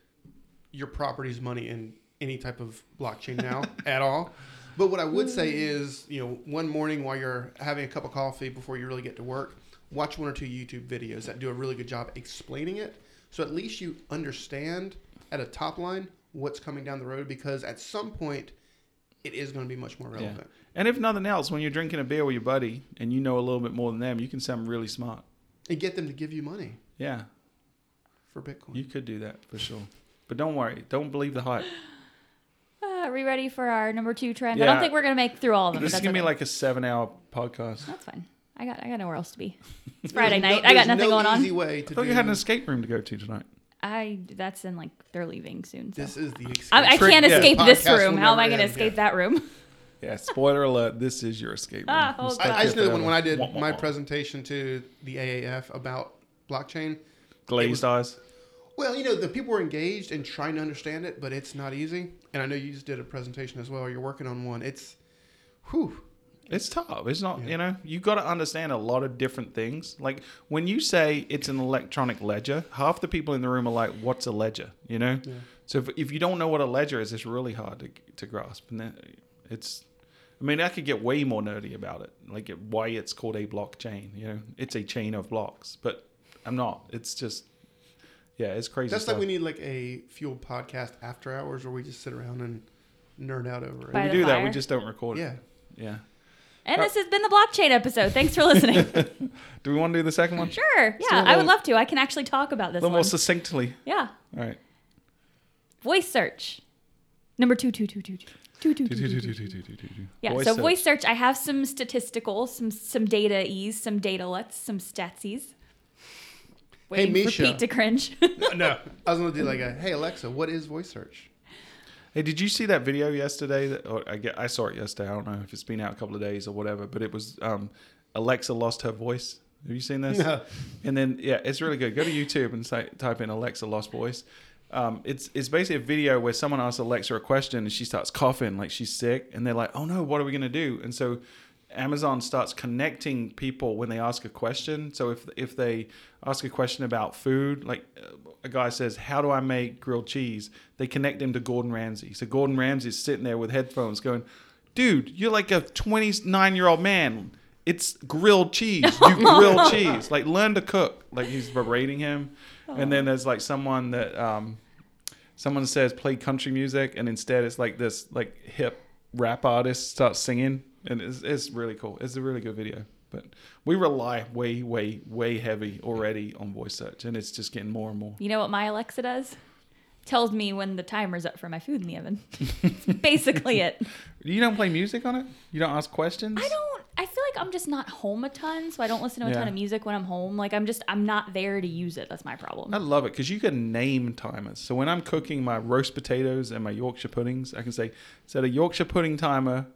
your property's money in any type of blockchain now at all. But what I would say mm. is, you know, one morning while you're having a cup of coffee before you really get to work, watch one or two YouTube videos that do a really good job explaining it. So at least you understand at a top line what's coming down the road because at some point it is going to be much more Yeah. relevant. And if nothing else, when you're drinking a beer with your buddy and you know a little bit more than them, you can sound really smart. And get them to give you money Yeah, for Bitcoin. you could do that for sure. But don't worry, don't believe the hype. Uh, are we ready for our number two trend? I don't think we're gonna make through all of them. This is gonna be like a seven-hour podcast. That's fine. I got I got nowhere else to be. It's Friday no- night. I got nothing no going on. Easy way to I thought do you had an escape room to go to tonight. I that's in like they're leaving soon. So. This is the escape. I, I can't yeah. escape this room. How am I going to escape yeah. that room? Yeah, spoiler alert, this is your escape room. Ah, You oh. I, I just here know that when, when I did Wah, wah, my wah. presentation to the AAF about blockchain, glazed eyes. well, you know, the people were engaged and trying to understand it, but it's not easy. And I know you just did a presentation as well. or You're working on one. It's, whew. It's tough. It's not, Yeah. you know, you got to understand a lot of different things. Like when you say it's an electronic ledger, half the people in the room are like, "What's a ledger?" You know. Yeah. So if, if you don't know what a ledger is, it's really hard to to grasp. And then it's, I mean, I could get way more nerdy about it, like it, why it's called a blockchain. You know, it's a chain of blocks, but I'm not. It's just, yeah, it's crazy. That's stuff. like we need like a fueled podcast after hours where we just sit around and nerd out over it. By we the do that. We just don't record it. yeah. Yeah. And this has been the blockchain episode. Thanks for listening. Do we want to do the second one? sure. do Yeah, a I would love to. I can actually talk about this A little one. more succinctly. Yeah. All right. Voice search. Number two, two, two, two, two. Two, two, two, two, two, two. Yeah, so voice search, I have some statistical, some some data ease, some data lets, some statsies. Waiting for Misha. Pete to cringe. no, I was going to do like a, hey, Alexa, what is voice search? Hey, did you see that video yesterday? That or I, get, I saw it yesterday. I don't know if it's been out a couple of days or whatever, but it was um, Alexa lost her voice. Have you seen this? No. And then yeah, it's really good. Go to YouTube and say, type in Alexa lost voice. Um, it's it's basically a video where someone asks Alexa a question and she starts coughing like she's sick, and they're like, "Oh no, what are we gonna do?" And so Amazon starts connecting people when they ask a question. So if if they ask a question about food, like uh, a guy says, "How do I make grilled cheese?" They connect him to Gordon Ramsay. So Gordon Ramsay's sitting there with headphones, going, "Dude, you're like a 29 year old man." It's grilled cheese. You grill cheese. Like learn to cook. Like he's berating him. And then there's like someone that um someone says play country music and instead it's like this like hip rap artist starts singing and it's, it's really cool. It's a really good video. But we rely way, way, way heavy already on voice search and it's just getting more and more. you know what my Alexa does? Tells me when the timer's up for my food in the oven. Basically it. You don't play music on it? You don't ask questions? I don't. I feel like I'm just not home a ton, so I don't listen to a ton of music when I'm home. Like I'm just I'm not there to use it. That's my problem. I love it because you can name timers. So when I'm cooking my roast potatoes and my Yorkshire puddings, I can say set a Yorkshire pudding timer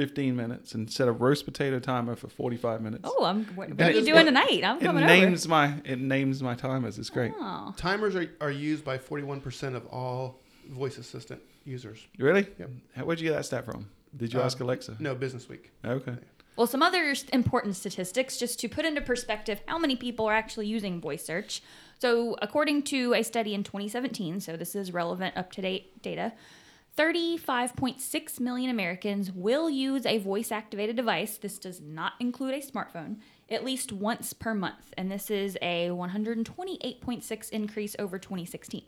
15 minutes and set a roast potato timer for 45 minutes. Oh, I'm. What, what That are you doing what- tonight? I'm coming it coming names my it names my timers. It's great. Oh. Timers are, are used by 41% of all voice assistant users. Really? Yep. How, where'd you get that stat from? Did you Uh, ask Alexa? No, Business Week. Okay. Well, some other important statistics just to put into perspective how many people are actually using voice search. So, according to a study in 2017, so this is relevant, up to date data, 35.6 million Americans will use a voice activated device. This does not include a smartphone. At least once per month, and this is a 128.6 increase over 2016.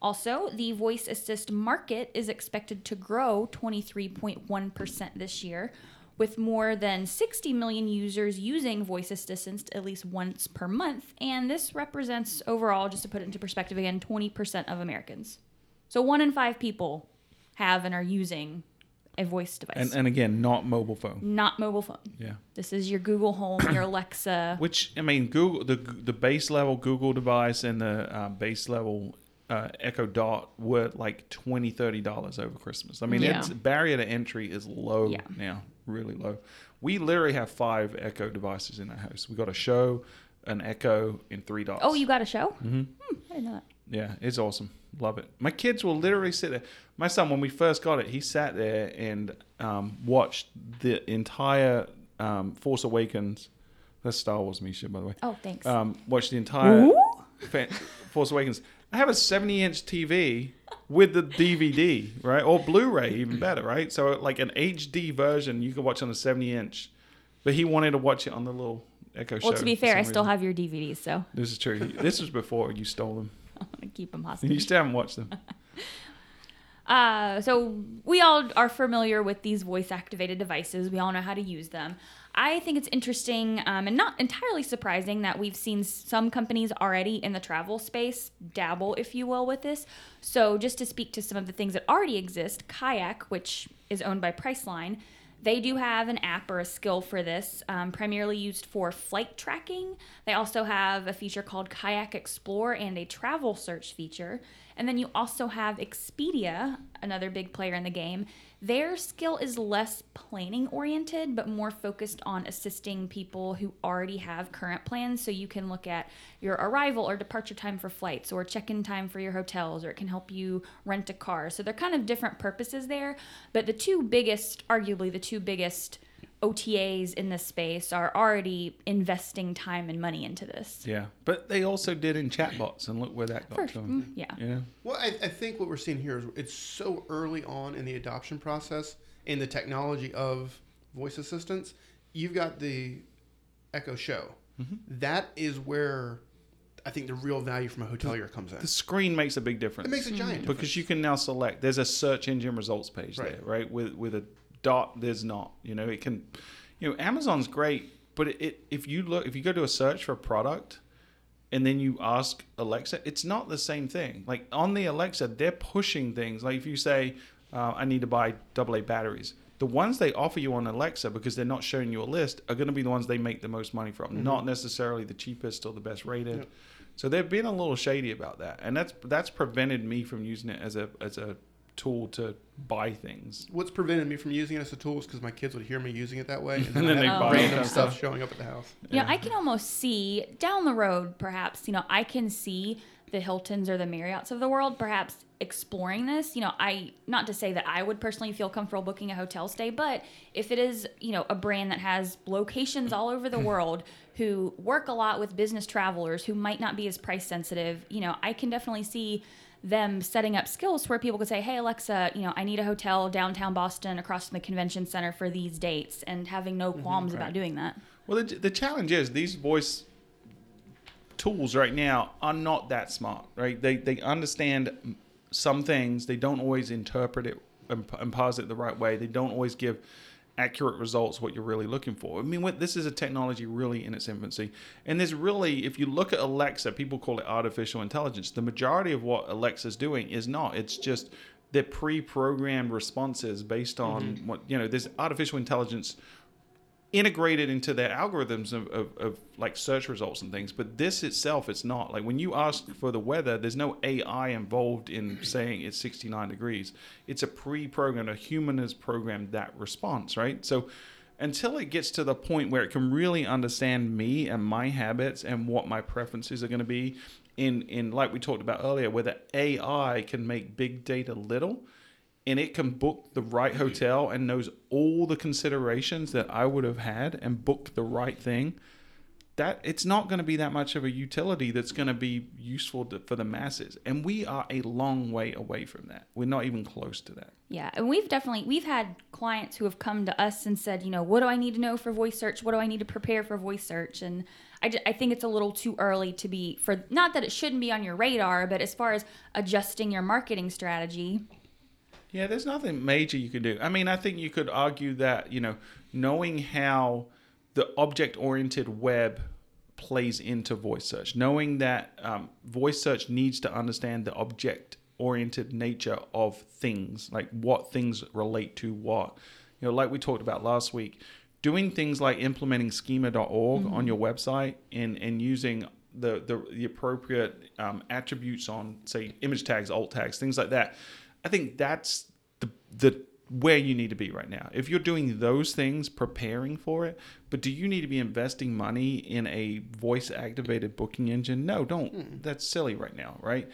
Also, the voice assist market is expected to grow 23.1% this year, with more than 60 million users using voice assistance at least once per month. And this represents overall, just to put it into perspective again, 20% of Americans. So one in five people have and are using a voice device, And and again, not mobile phone. not mobile phone. Yeah. This is your Google Home, your Alexa. Which I mean, Google the the base level Google device and the uh, base level uh, Echo Dot were like 20 30 dollars over Christmas. I mean, Yeah. it's barrier to entry is low Yeah. now, really low. We literally have five Echo devices in our house. We got a show, an Echo, and three dots. Oh, you got a show? Mm-hmm. Hmm, I didn't know that. Yeah, it's awesome. Love it. My kids will literally sit there. My son, when we first got it, he sat there and um, watched the entire um, Force Awakens. That's Star Wars me shit, by the way. Oh, thanks. Um, watched the entire Ooh. Force Awakens. I have a 70 inch TV with the DVD, right? Or Blu ray, even better, right? So, like an HD version you can watch on a 70 inch. But he wanted to watch it on the little Echo show. well, to be fair, I still reason. have your DVDs, so This is true. This was before you stole them. Keep them hostage. you still haven't watched them. Uh, so we all are familiar with these voice activated devices. We all know how to use them. I think it's interesting um, and not entirely surprising that we've seen some companies already in the travel space dabble, if you will, with this. So, just to speak to some of the things that already exist, Kayak, which is owned by Priceline, they do have an app or a skill for this, um, primarily used for flight tracking. They also have a feature called Kayak Explore and a travel search feature. And then you also have Expedia, another big player in the game. Their skill is less planning oriented, but more focused on assisting people who already have current plans. So you can look at your arrival or departure time for flights, or check in time for your hotels, or it can help you rent a car. So they're kind of different purposes there. But the two biggest, arguably the two biggest OTAs in this space are already investing time and money into this. Yeah, but they also did in chatbots, and look where that got First, to mm, them. yeah. Yeah, Well, I, I think what we're seeing here is it's so early on in the adoption process in the technology of voice assistants. You've got the Echo Show. That is where I think the real value from a hotelier comes in. the screen makes a big difference. It makes a giant difference. because you can now select. There's a search engine results page Right. there, right? With with a dot, there's not. You know, it can. You know, Amazon's great, but it, it if you look if you go to a search for a product. And then you ask Alexa, it's not the same thing. Like on the Alexa, they're pushing things. Like if you say, uh, I need to buy AA batteries, the ones they offer you on Alexa because they're not showing you a list are going to be the ones they make the most money from, not necessarily the cheapest or the best rated. Yep. So they've been a little shady about that, and that's that's prevented me from using it as a as a tool to buy things. What's prevented me from using it as a tool is because my kids would hear me using it that way, and And then, then they buy random stuff stuff. showing up at the house. You know, I can almost see down the road, perhaps, you know, I can see the Hiltons or the Marriotts of the world perhaps exploring this. You know, I, not to say that I would personally feel comfortable booking a hotel stay, but if it is, you know, a brand that has locations all over the hmm. world who work a lot with business travelers who might not be as price sensitive, you know, I can definitely see them setting up skills where people could say, "Hey Alexa, you know, I need a hotel downtown Boston across from the convention center for these dates," and having no mm-hmm, qualms about doing that. Well, the, the challenge is these voice tools right now are not that smart, right? They they understand some things. They don't always interpret it and, and parse it the right way. They don't always give accurate results what you're really looking for. I mean, what, this is a technology really in its infancy, and there's really, if you look at Alexa, people call it artificial intelligence. The majority of what Alexa's doing is not. It's just they're pre-programmed responses based on mm-hmm. what you know. There's artificial intelligence integrated into their algorithms of, of, of like search results and things. But this itself, it's not like when you ask for the weather, there's no AI involved in saying it's 69 degrees. It's a pre-programmed, a human has programmed that response, right? So until it gets to the point where it can really understand me and my habits and what my preferences are going to be in in like we talked about earlier where the AI can make big data little and it can book the right hotel and knows all the considerations that I would have had and book the right thing that it's not going to be that much of a utility that's going to be useful to, for the masses and we are a long way away from that we're not even close to that Yeah, and we've definitely we've had clients who have come to us and said, you know, what do I need to know for voice search? What do I need to prepare for voice search? And I, ju- I think it's a little too early to be for not that it shouldn't be on your radar, but as far as adjusting your marketing strategy, Yeah, there's nothing major you can do. I mean, I think you could argue that, you know, knowing how the object oriented web plays into voice search, knowing that um, voice search needs to understand the object oriented nature of things, like what things relate to what. You know, like we talked about last week, doing things like implementing schema.org on your website and, and using the, the, the appropriate um, attributes on, say, image tags, alt tags, things like that. I think that's the the where you need to be right now. If you're doing those things, preparing for it, but do you need to be investing money in a voice activated booking engine? No, don't. Hmm. That's silly right now, right?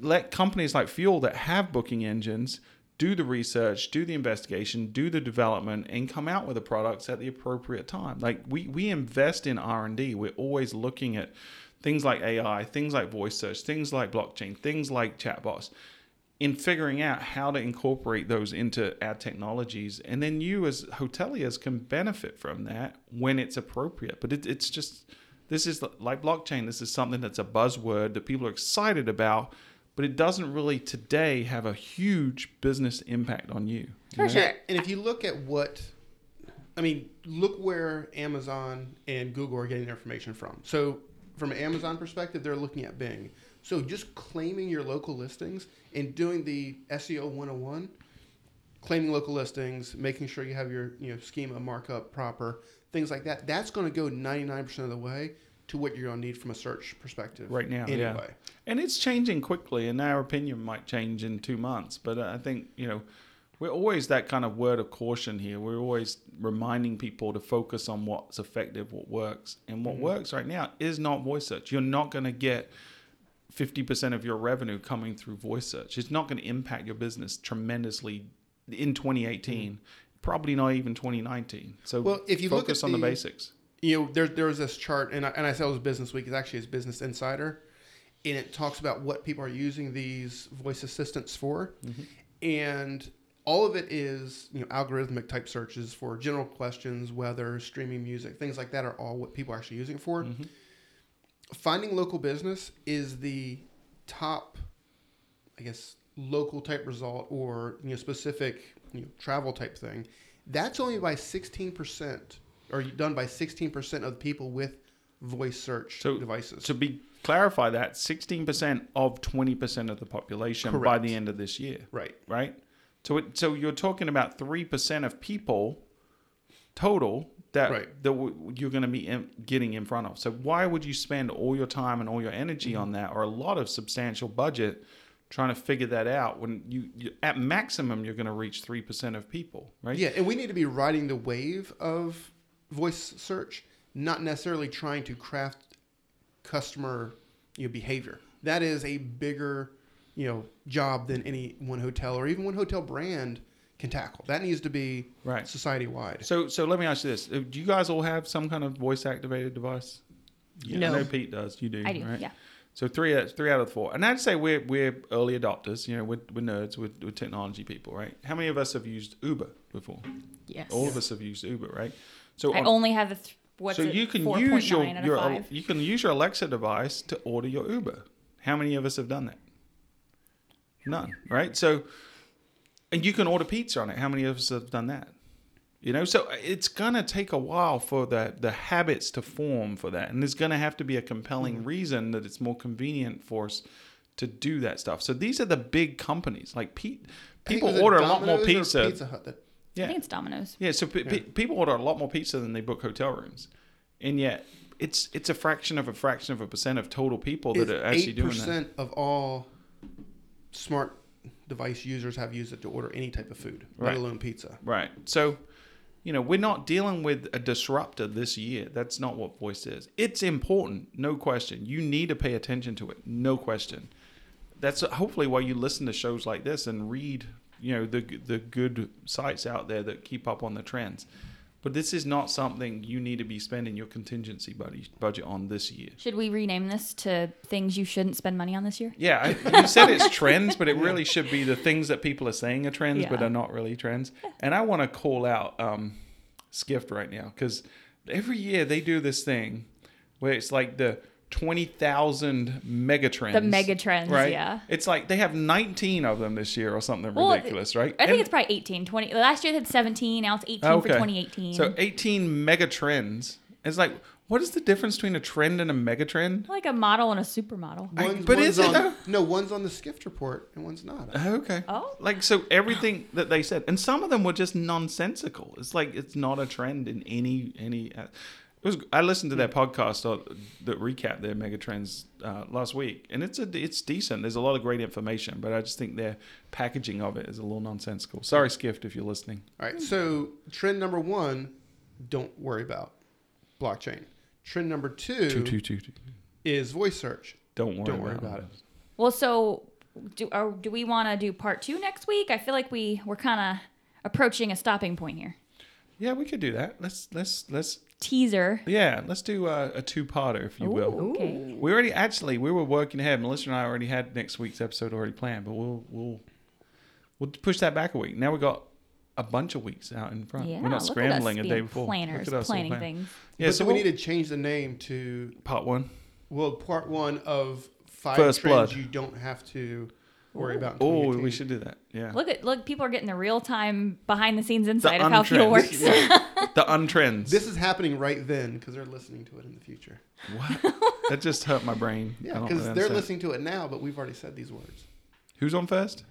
Let companies like Fuel that have booking engines do the research, do the investigation, do the development, and come out with the products at the appropriate time. Like we we invest in R and D. We're always looking at things like AI, things like voice search, things like blockchain, things like chatbots in figuring out how to incorporate those into our technologies and then you as hoteliers can benefit from that when it's appropriate but it, it's just this is like blockchain this is something that's a buzzword that people are excited about but it doesn't really today have a huge business impact on you For sure. And if you look at what, I mean, look where Amazon and Google are getting their information from. So, from an Amazon perspective, they're looking at Bing. So, just claiming your local listings and doing the SEO 101, claiming local listings, making sure you have your you know schema markup proper, things like that. That's going to go 99% of the way to what you're going to need from a search perspective right now Anyway. yeah and it's changing quickly and our opinion might change in two months but i think you know we're always that kind of word of caution here we're always reminding people to focus on what's effective what works and what mm-hmm. works right now is not voice search you're not going to get 50% of your revenue coming through voice search. It's not going to impact your business tremendously in 2018 mm. probably not even 2019 so Well, if you look focus at on the the- basics. You know, there, there was this chart, and I, and I said it was Business Week. It's actually it's Business Insider, and it talks about what people are using these voice assistants for, mm-hmm. and all of it is you know algorithmic type searches for general questions, weather, streaming music, things like that are all what people are actually using it for. Mm-hmm. Finding local business is the top, I guess, local type result or you know specific you know, travel type thing. That's only by sixteen percent, or done by sixteen percent of the people with voice search So- devices. To be clarify that 16% of 20% of the population by the end of this year, right. right? So it, so you're talking about 3% of people total that Right. that w- you're going to be in, getting in front of. So why would you spend all your time and all your energy Mm-hmm. on that or a lot of substantial budget trying to figure that out when you, you at maximum you're going to reach 3% of people, right? Yeah, and we need to be riding the wave of voice search, not necessarily trying to craft customer you know, behavior. That is a bigger you know job than any one hotel or even one hotel brand can tackle. That needs to be Right. society wide. So so let me ask you this. Uh, Do you guys all have some kind of voice activated device? Yeah, No. I know Pete does. You do. I do, Right? yeah. So three out three out of the four, and I'd say we're we're early adopters. You know, we're, we're nerds, we're, we're technology people, right? How many of us have used Uber before? Yes. All of us have used Uber, right? So I on- only have a th- what's so it, you can 4.9 use your your you can use your Alexa device to order your Uber. How many of us have done that? None, right? So, and you can order pizza on it. How many of us have done that? You know, so it's gonna take a while for the the habits to form for that, and there's gonna have to be a compelling mm. reason that it's more convenient for us to do that stuff. So these are the big companies like Pete. People it was order a lot more pizza. Pizza Hut that Yeah. I think it's Domino's. Yeah, so pe- pe- people order a lot more pizza than they book hotel rooms, and yet it's it's a fraction of a fraction of a percent of total people that are actually Eight doing that. percent of all smart device users have used it to order any type of food, Right. let alone pizza. Right. So, you know, we're not dealing with a disruptor this year. That's not what voice is. It's important, no question. You need to pay attention to it, no question. That's hopefully why you listen to shows like this and read, you know, the the good sites out there that keep up on the trends. But this is not something you need to be spending your contingency buddy, budget on this year. Should we rename this to things you shouldn't spend money on this year? Yeah, I, you said it's trends, but it really should be the things that people are saying are trends, but are not really trends. And I want to call out um, Skift right now because every year they do this thing where it's like the twenty thousand mega trends. The megatrends, right? yeah. It's like they have nineteen of them this year or something Well, ridiculous, right? I think And- it's probably 18, 20. Last year they had 17, now it's 18 for 2018. So eighteen megatrends. It's like, what is the difference between a trend and a megatrend? like a model and a supermodel. I- One's, but one's is it on, though? No, one's on the Skift report and one's not. Okay. Oh. Like so everything that they said and some of them were just nonsensical. It's like it's not a trend in any any uh, it was I listened to their podcast uh, that recap their mega trends uh, last week and it's a it's decent. There's a lot of great information, but I just think their packaging of it is a little nonsensical. Sorry Skift if you're listening. All right. So trend number one, don't worry about blockchain. Trend number two, Two, two, two, two. is voice search. Don't worry, Don't worry about, about it. it. Well, so do or do we want to do part two next week? I feel like we we're kind of approaching a stopping point here. Yeah, we could do that. Let's let's let's Teaser. yeah, let's do a, a two-parter if you will. Okay. We already actually we were working ahead. Melissa and I already had next week's episode already planned, but we'll we'll we'll push that back a week. Now we got a bunch of weeks out in front. Yeah, we're not scrambling a day before. Planners, Look at us planning planning. things. Yeah, but so we we'll- need to change the name to part one. well, part one of five First trends blood. you don't have to worry about. Oh, we should do that. Yeah. Look at look, people are getting the real time behind the scenes insight the of how fuel untrends. works. the untrends. This is happening right then because they're listening to it in the future. what? that just hurt my brain. Yeah, because they're understand. listening to it now, but we've already said these words. Who's on first?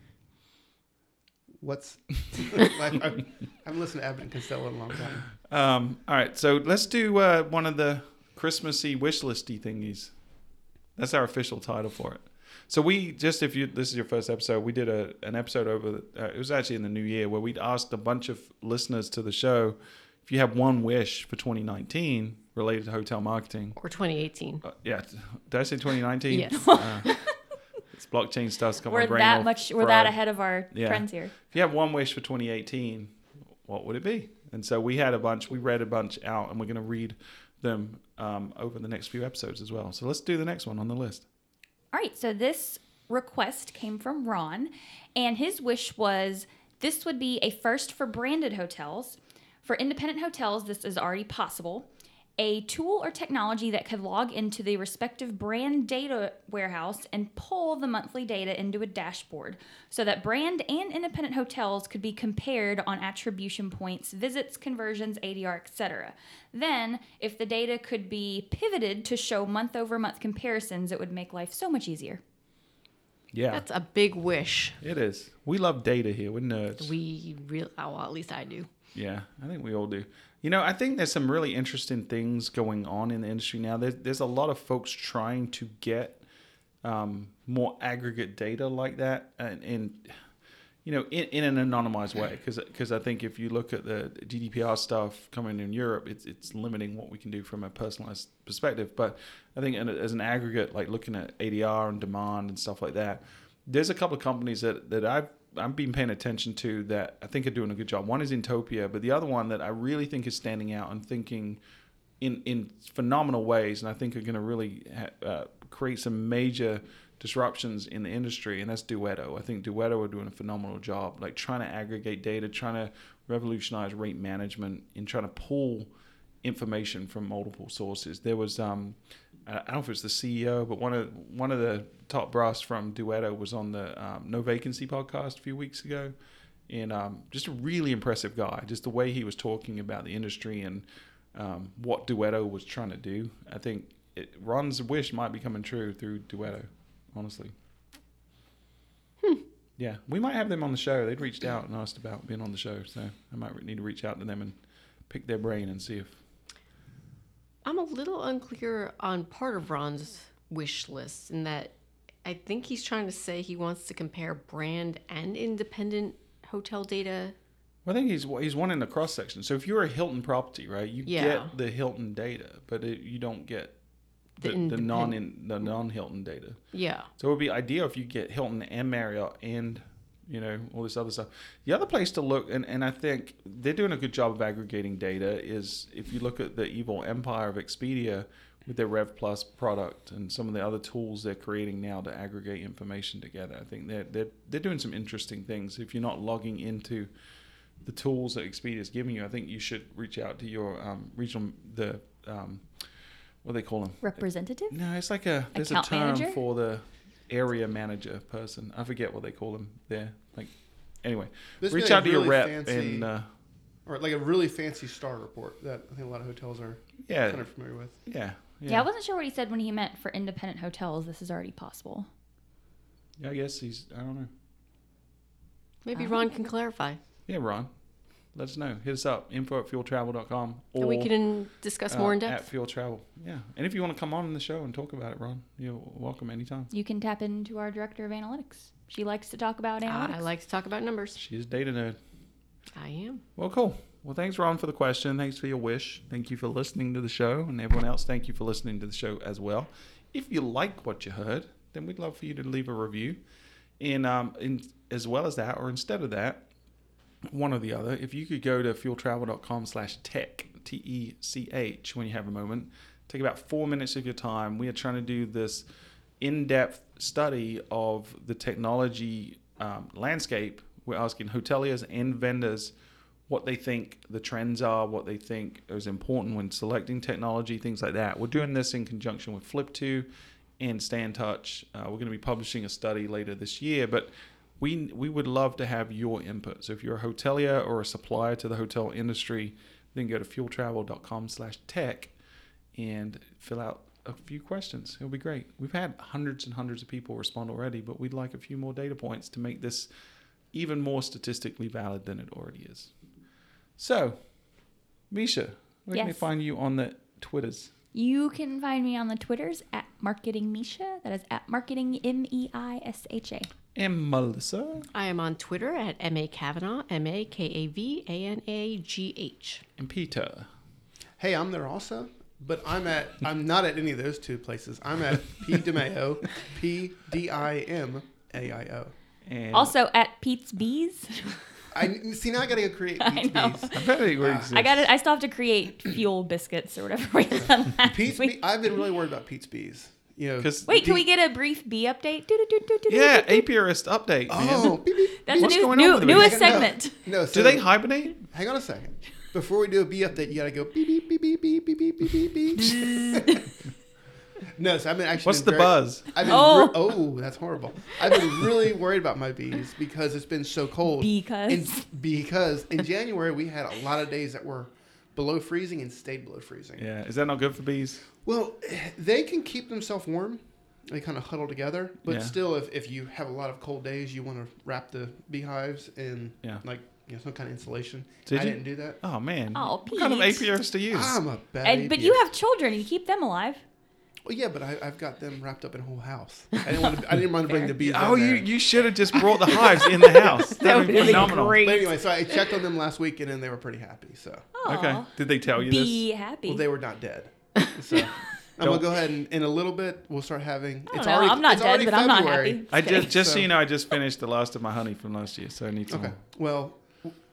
What's I've, I'm listening to Abbott and Costello in a long time. Um, all right, so let's do uh, one of the Christmassy wish listy thingies. That's our official title for it. So we just if you this is your first episode, we did a an episode over. Uh, it was actually in the new year where we'd asked a bunch of listeners to the show if you have one wish for 2019 related to hotel marketing. Or 2018. Uh, yeah, did I say 2019? Yes. Uh, it's blockchain stuff's got We're brain that much we're that ahead of our Yeah. friends here. If you have one wish for 2018, what would it be? And so we had a bunch. We read a bunch out, and we're going to read them um, over the next few episodes as well. So let's do the next one on the list. All right, so this request came from Ron, and his wish was this would be a first for branded hotels. For independent hotels, this is already possible. A tool or technology that could log into the respective brand data warehouse and pull the monthly data into a dashboard so that brand and independent hotels could be compared on attribution points, visits, conversions, ADR, etc. Then, if the data could be pivoted to show month over month comparisons, it would make life so much easier. Yeah, That's a big wish. it is. We love data here. We're nerds. We real oh, well, at least I do. Yeah, I think we all do. You know, I think there's some really interesting things going on in the industry now. There's, there's a lot of folks trying to get um, more aggregate data like that, and, and you know, in, in an anonymized way. Because I think if you look at the GDPR stuff coming in Europe, it's it's limiting what we can do from a personalized perspective. But I think as an aggregate, like looking at ADR and demand and stuff like that, there's a couple of companies that that I've I've been paying attention to that I think are doing a good job. One is Intopia, but the other one that I really think is standing out and thinking in in phenomenal ways, and I think are going to really ha- uh, create some major disruptions in the industry, and that's Duetto. I think Duetto are doing a phenomenal job, like trying to aggregate data, trying to revolutionize rate management, and trying to pull information from multiple sources. There was um, I don't know if it was the CEO, but one of one of the top brass from Duetto was on the um, No Vacancy podcast a few weeks ago, and um, just a really impressive guy. Just the way he was talking about the industry and um, what Duetto was trying to do. I think it, Ron's wish might be coming true through Duetto. Honestly, yeah, we might have them on the show. They'd reached out and asked about being on the show, so I might need to reach out to them and pick their brain and see if. I'm a little unclear on part of Ron's wish list in that I think he's trying to say he wants to compare brand and independent hotel data. Well, I think he's he's wanting the cross section. So if you're a Hilton property, right, you Yeah. get the Hilton data, but it, you don't get The the, the, non the non Hilton data. Yeah. So it would be ideal if you get Hilton and Marriott and you know all this other stuff. The other place to look, and, and I think they're doing a good job of aggregating data, is if you look at the evil empire of Expedia with their Rev Plus product and some of the other tools they're creating now to aggregate information together. I think they're they're they're doing some interesting things. If you're not logging into the tools that Expedia is giving you, I think you should reach out to your um, regional the um, what do they call them? Representative? No, it's like a there's Account a term manager? for the area manager person. I forget what they call them there. Like anyway, This reach out to your rep fancy- and uh, or like a really fancy star report that I think a lot of hotels are yeah, kind of familiar with. yeah, yeah, Yeah. I wasn't sure what he said when he meant for independent hotels. This is already possible. Yeah, I guess he's. I don't know. Maybe. Ron can clarify. Yeah, Ron, let us know. Hit us up. Info at fueltravel.com or And we can discuss more uh, in at depth. Fuel Travel. Yeah, and if you want to come on the show and talk about it, Ron, you're welcome anytime. You can tap into our director of analytics. She likes to talk about analytics. I like to talk about numbers. She is data nerd. I am. Well, cool. Well, thanks, Ron, for the question. Thanks for your wish. Thank you for listening to the show. And everyone else, thank you for listening to the show as well. If you like what you heard, then we'd love for you to leave a review. And um, in, as well as that, or instead of that, one or the other, if you could go to fueltravel.com slash tech, T E C H, when you have a moment, take about four minutes of your time. We are trying to do this in depth study of the technology um, landscape. We're asking hoteliers and vendors what they think the trends are, what they think is important when selecting technology, things like that. We're doing this in conjunction with Flip.to and Stay in Touch. Uh, we're going to be publishing a study later this year, but we we would love to have your input. So if you're a hotelier or a supplier to the hotel industry, then go to fueltravel.com/tech and fill out a few questions. It'll be great. We've had hundreds and hundreds of people respond already, but we'd like a few more data points to make this even more statistically valid than it already is. So, Misha, where can they find you on the Twitters? You can find me on the Twitters at Marketing Misha. That is at Marketing M E I S H A. And Melissa I am on Twitter at M A Kavanagh, M A K A V A N A G H. and Peter. Hey, I'm there also, but I'm at I'm not at any of those two places. I'm at P DiMaio, P D I M A I O. And Also at Pete's Bees. I see now. I gotta go create I Pete's know. Bees. I bet it exists. I got it. I still have to create fuel biscuits or whatever we done last Pete's week. Bee, I've been really worried about Pete's Bees. You know, Because Wait, can Pete- we get a brief bee update? Yeah, apiarist update. Man. Oh, beep, beep. That's What's a new, going on new with newest segment. No, Do so, they hibernate? Hang on a second. Before we do a bee update, you gotta go beep beep beep beep beep beep beep beep beep beep. no, so I've been actually. What's been the very- buzz? I've been Oh. re- oh, that's horrible. I've been really worried about my bees because it's been so cold. Because? In, because in January we had a lot of days that were below freezing and stayed below freezing. Yeah, is that not good for bees? Well, they can keep themselves warm. They kind of huddle together, but Yeah. still, if, if you have a lot of cold days, you want to wrap the beehives in Yeah. like you know some kind of insulation. Did I you? didn't do that. Oh man. Oh, what kind of Pete. apiarist to use? I'm a bad. And, but you have children. You keep them alive. Well, yeah, but I, I've got them wrapped up in a whole house. I didn't want to. I didn't want to bring the bees. oh, in you you should have just brought the hives in the house. That would be phenomenal. But anyway, so I checked on them last week, and then they were pretty happy. So, Okay. Did they tell you Be happy. well, they were not dead. So, I'm gonna go ahead and in a little bit we'll start having. I don't. I'm not it's dead, already but I'm not February. happy. this? I just just so So- you know, I just finished the last of my honey from last year, so I need some. Okay. Well,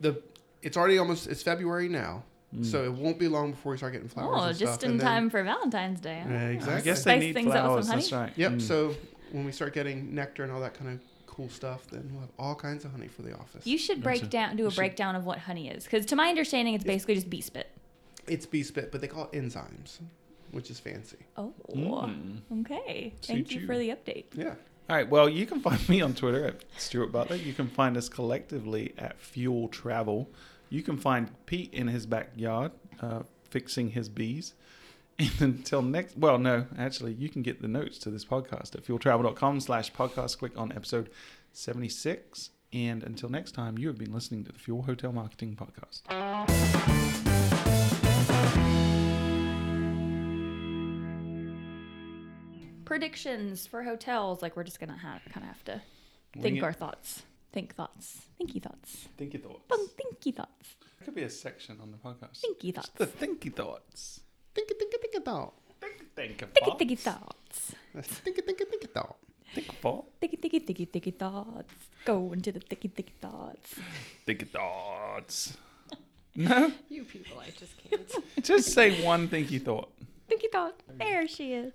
the it's already almost it's February now, so it won't be long before we start getting flowers. Oh, and just stuff, in and then- time for Valentine's Day. huh? Yeah, I exactly. guess they Spice need things up with flowers. some That's honey? right. Yep. Mm. So when we start getting nectar and all that kind of cool stuff, then we'll have all kinds of honey for the office. You should break Gotcha. down, do a You should- breakdown of what honey is, because to my understanding, it's basically just bee spit. it's bee spit, but they call it enzymes, which is fancy. Oh, Mm. okay. Thank you you. for the update. Yeah. All right. Well, you can find me on Twitter at Stuart Butler. You can find us collectively at Fuel Travel. You can find Pete in his backyard uh, fixing his bees. And until next, well, no, actually, you can get the notes to this podcast at fueltravel.com slash podcast. Click on episode 76. And until next time, you have been listening to the Fuel Hotel Marketing Podcast. Predictions for hotels. Like we're just gonna have kind of have to Wing think it. our thoughts. Think thoughts. Thinky thoughts. Thinky thoughts. Bum, thinky thoughts. That could be a section on the podcast. Thinky thoughts. The thinky thoughts. Think it, think it, think it thought. Think, think of Thinky thoughts. thinky thoughts. Think it, think it, think it thought. Think of thought. Thinky thinky thinky thinky thoughts. Go into the thinky thinky thoughts. Thinky thoughts. No, You people, I just can't. just say one thinky thought. Thinky thought. There she is.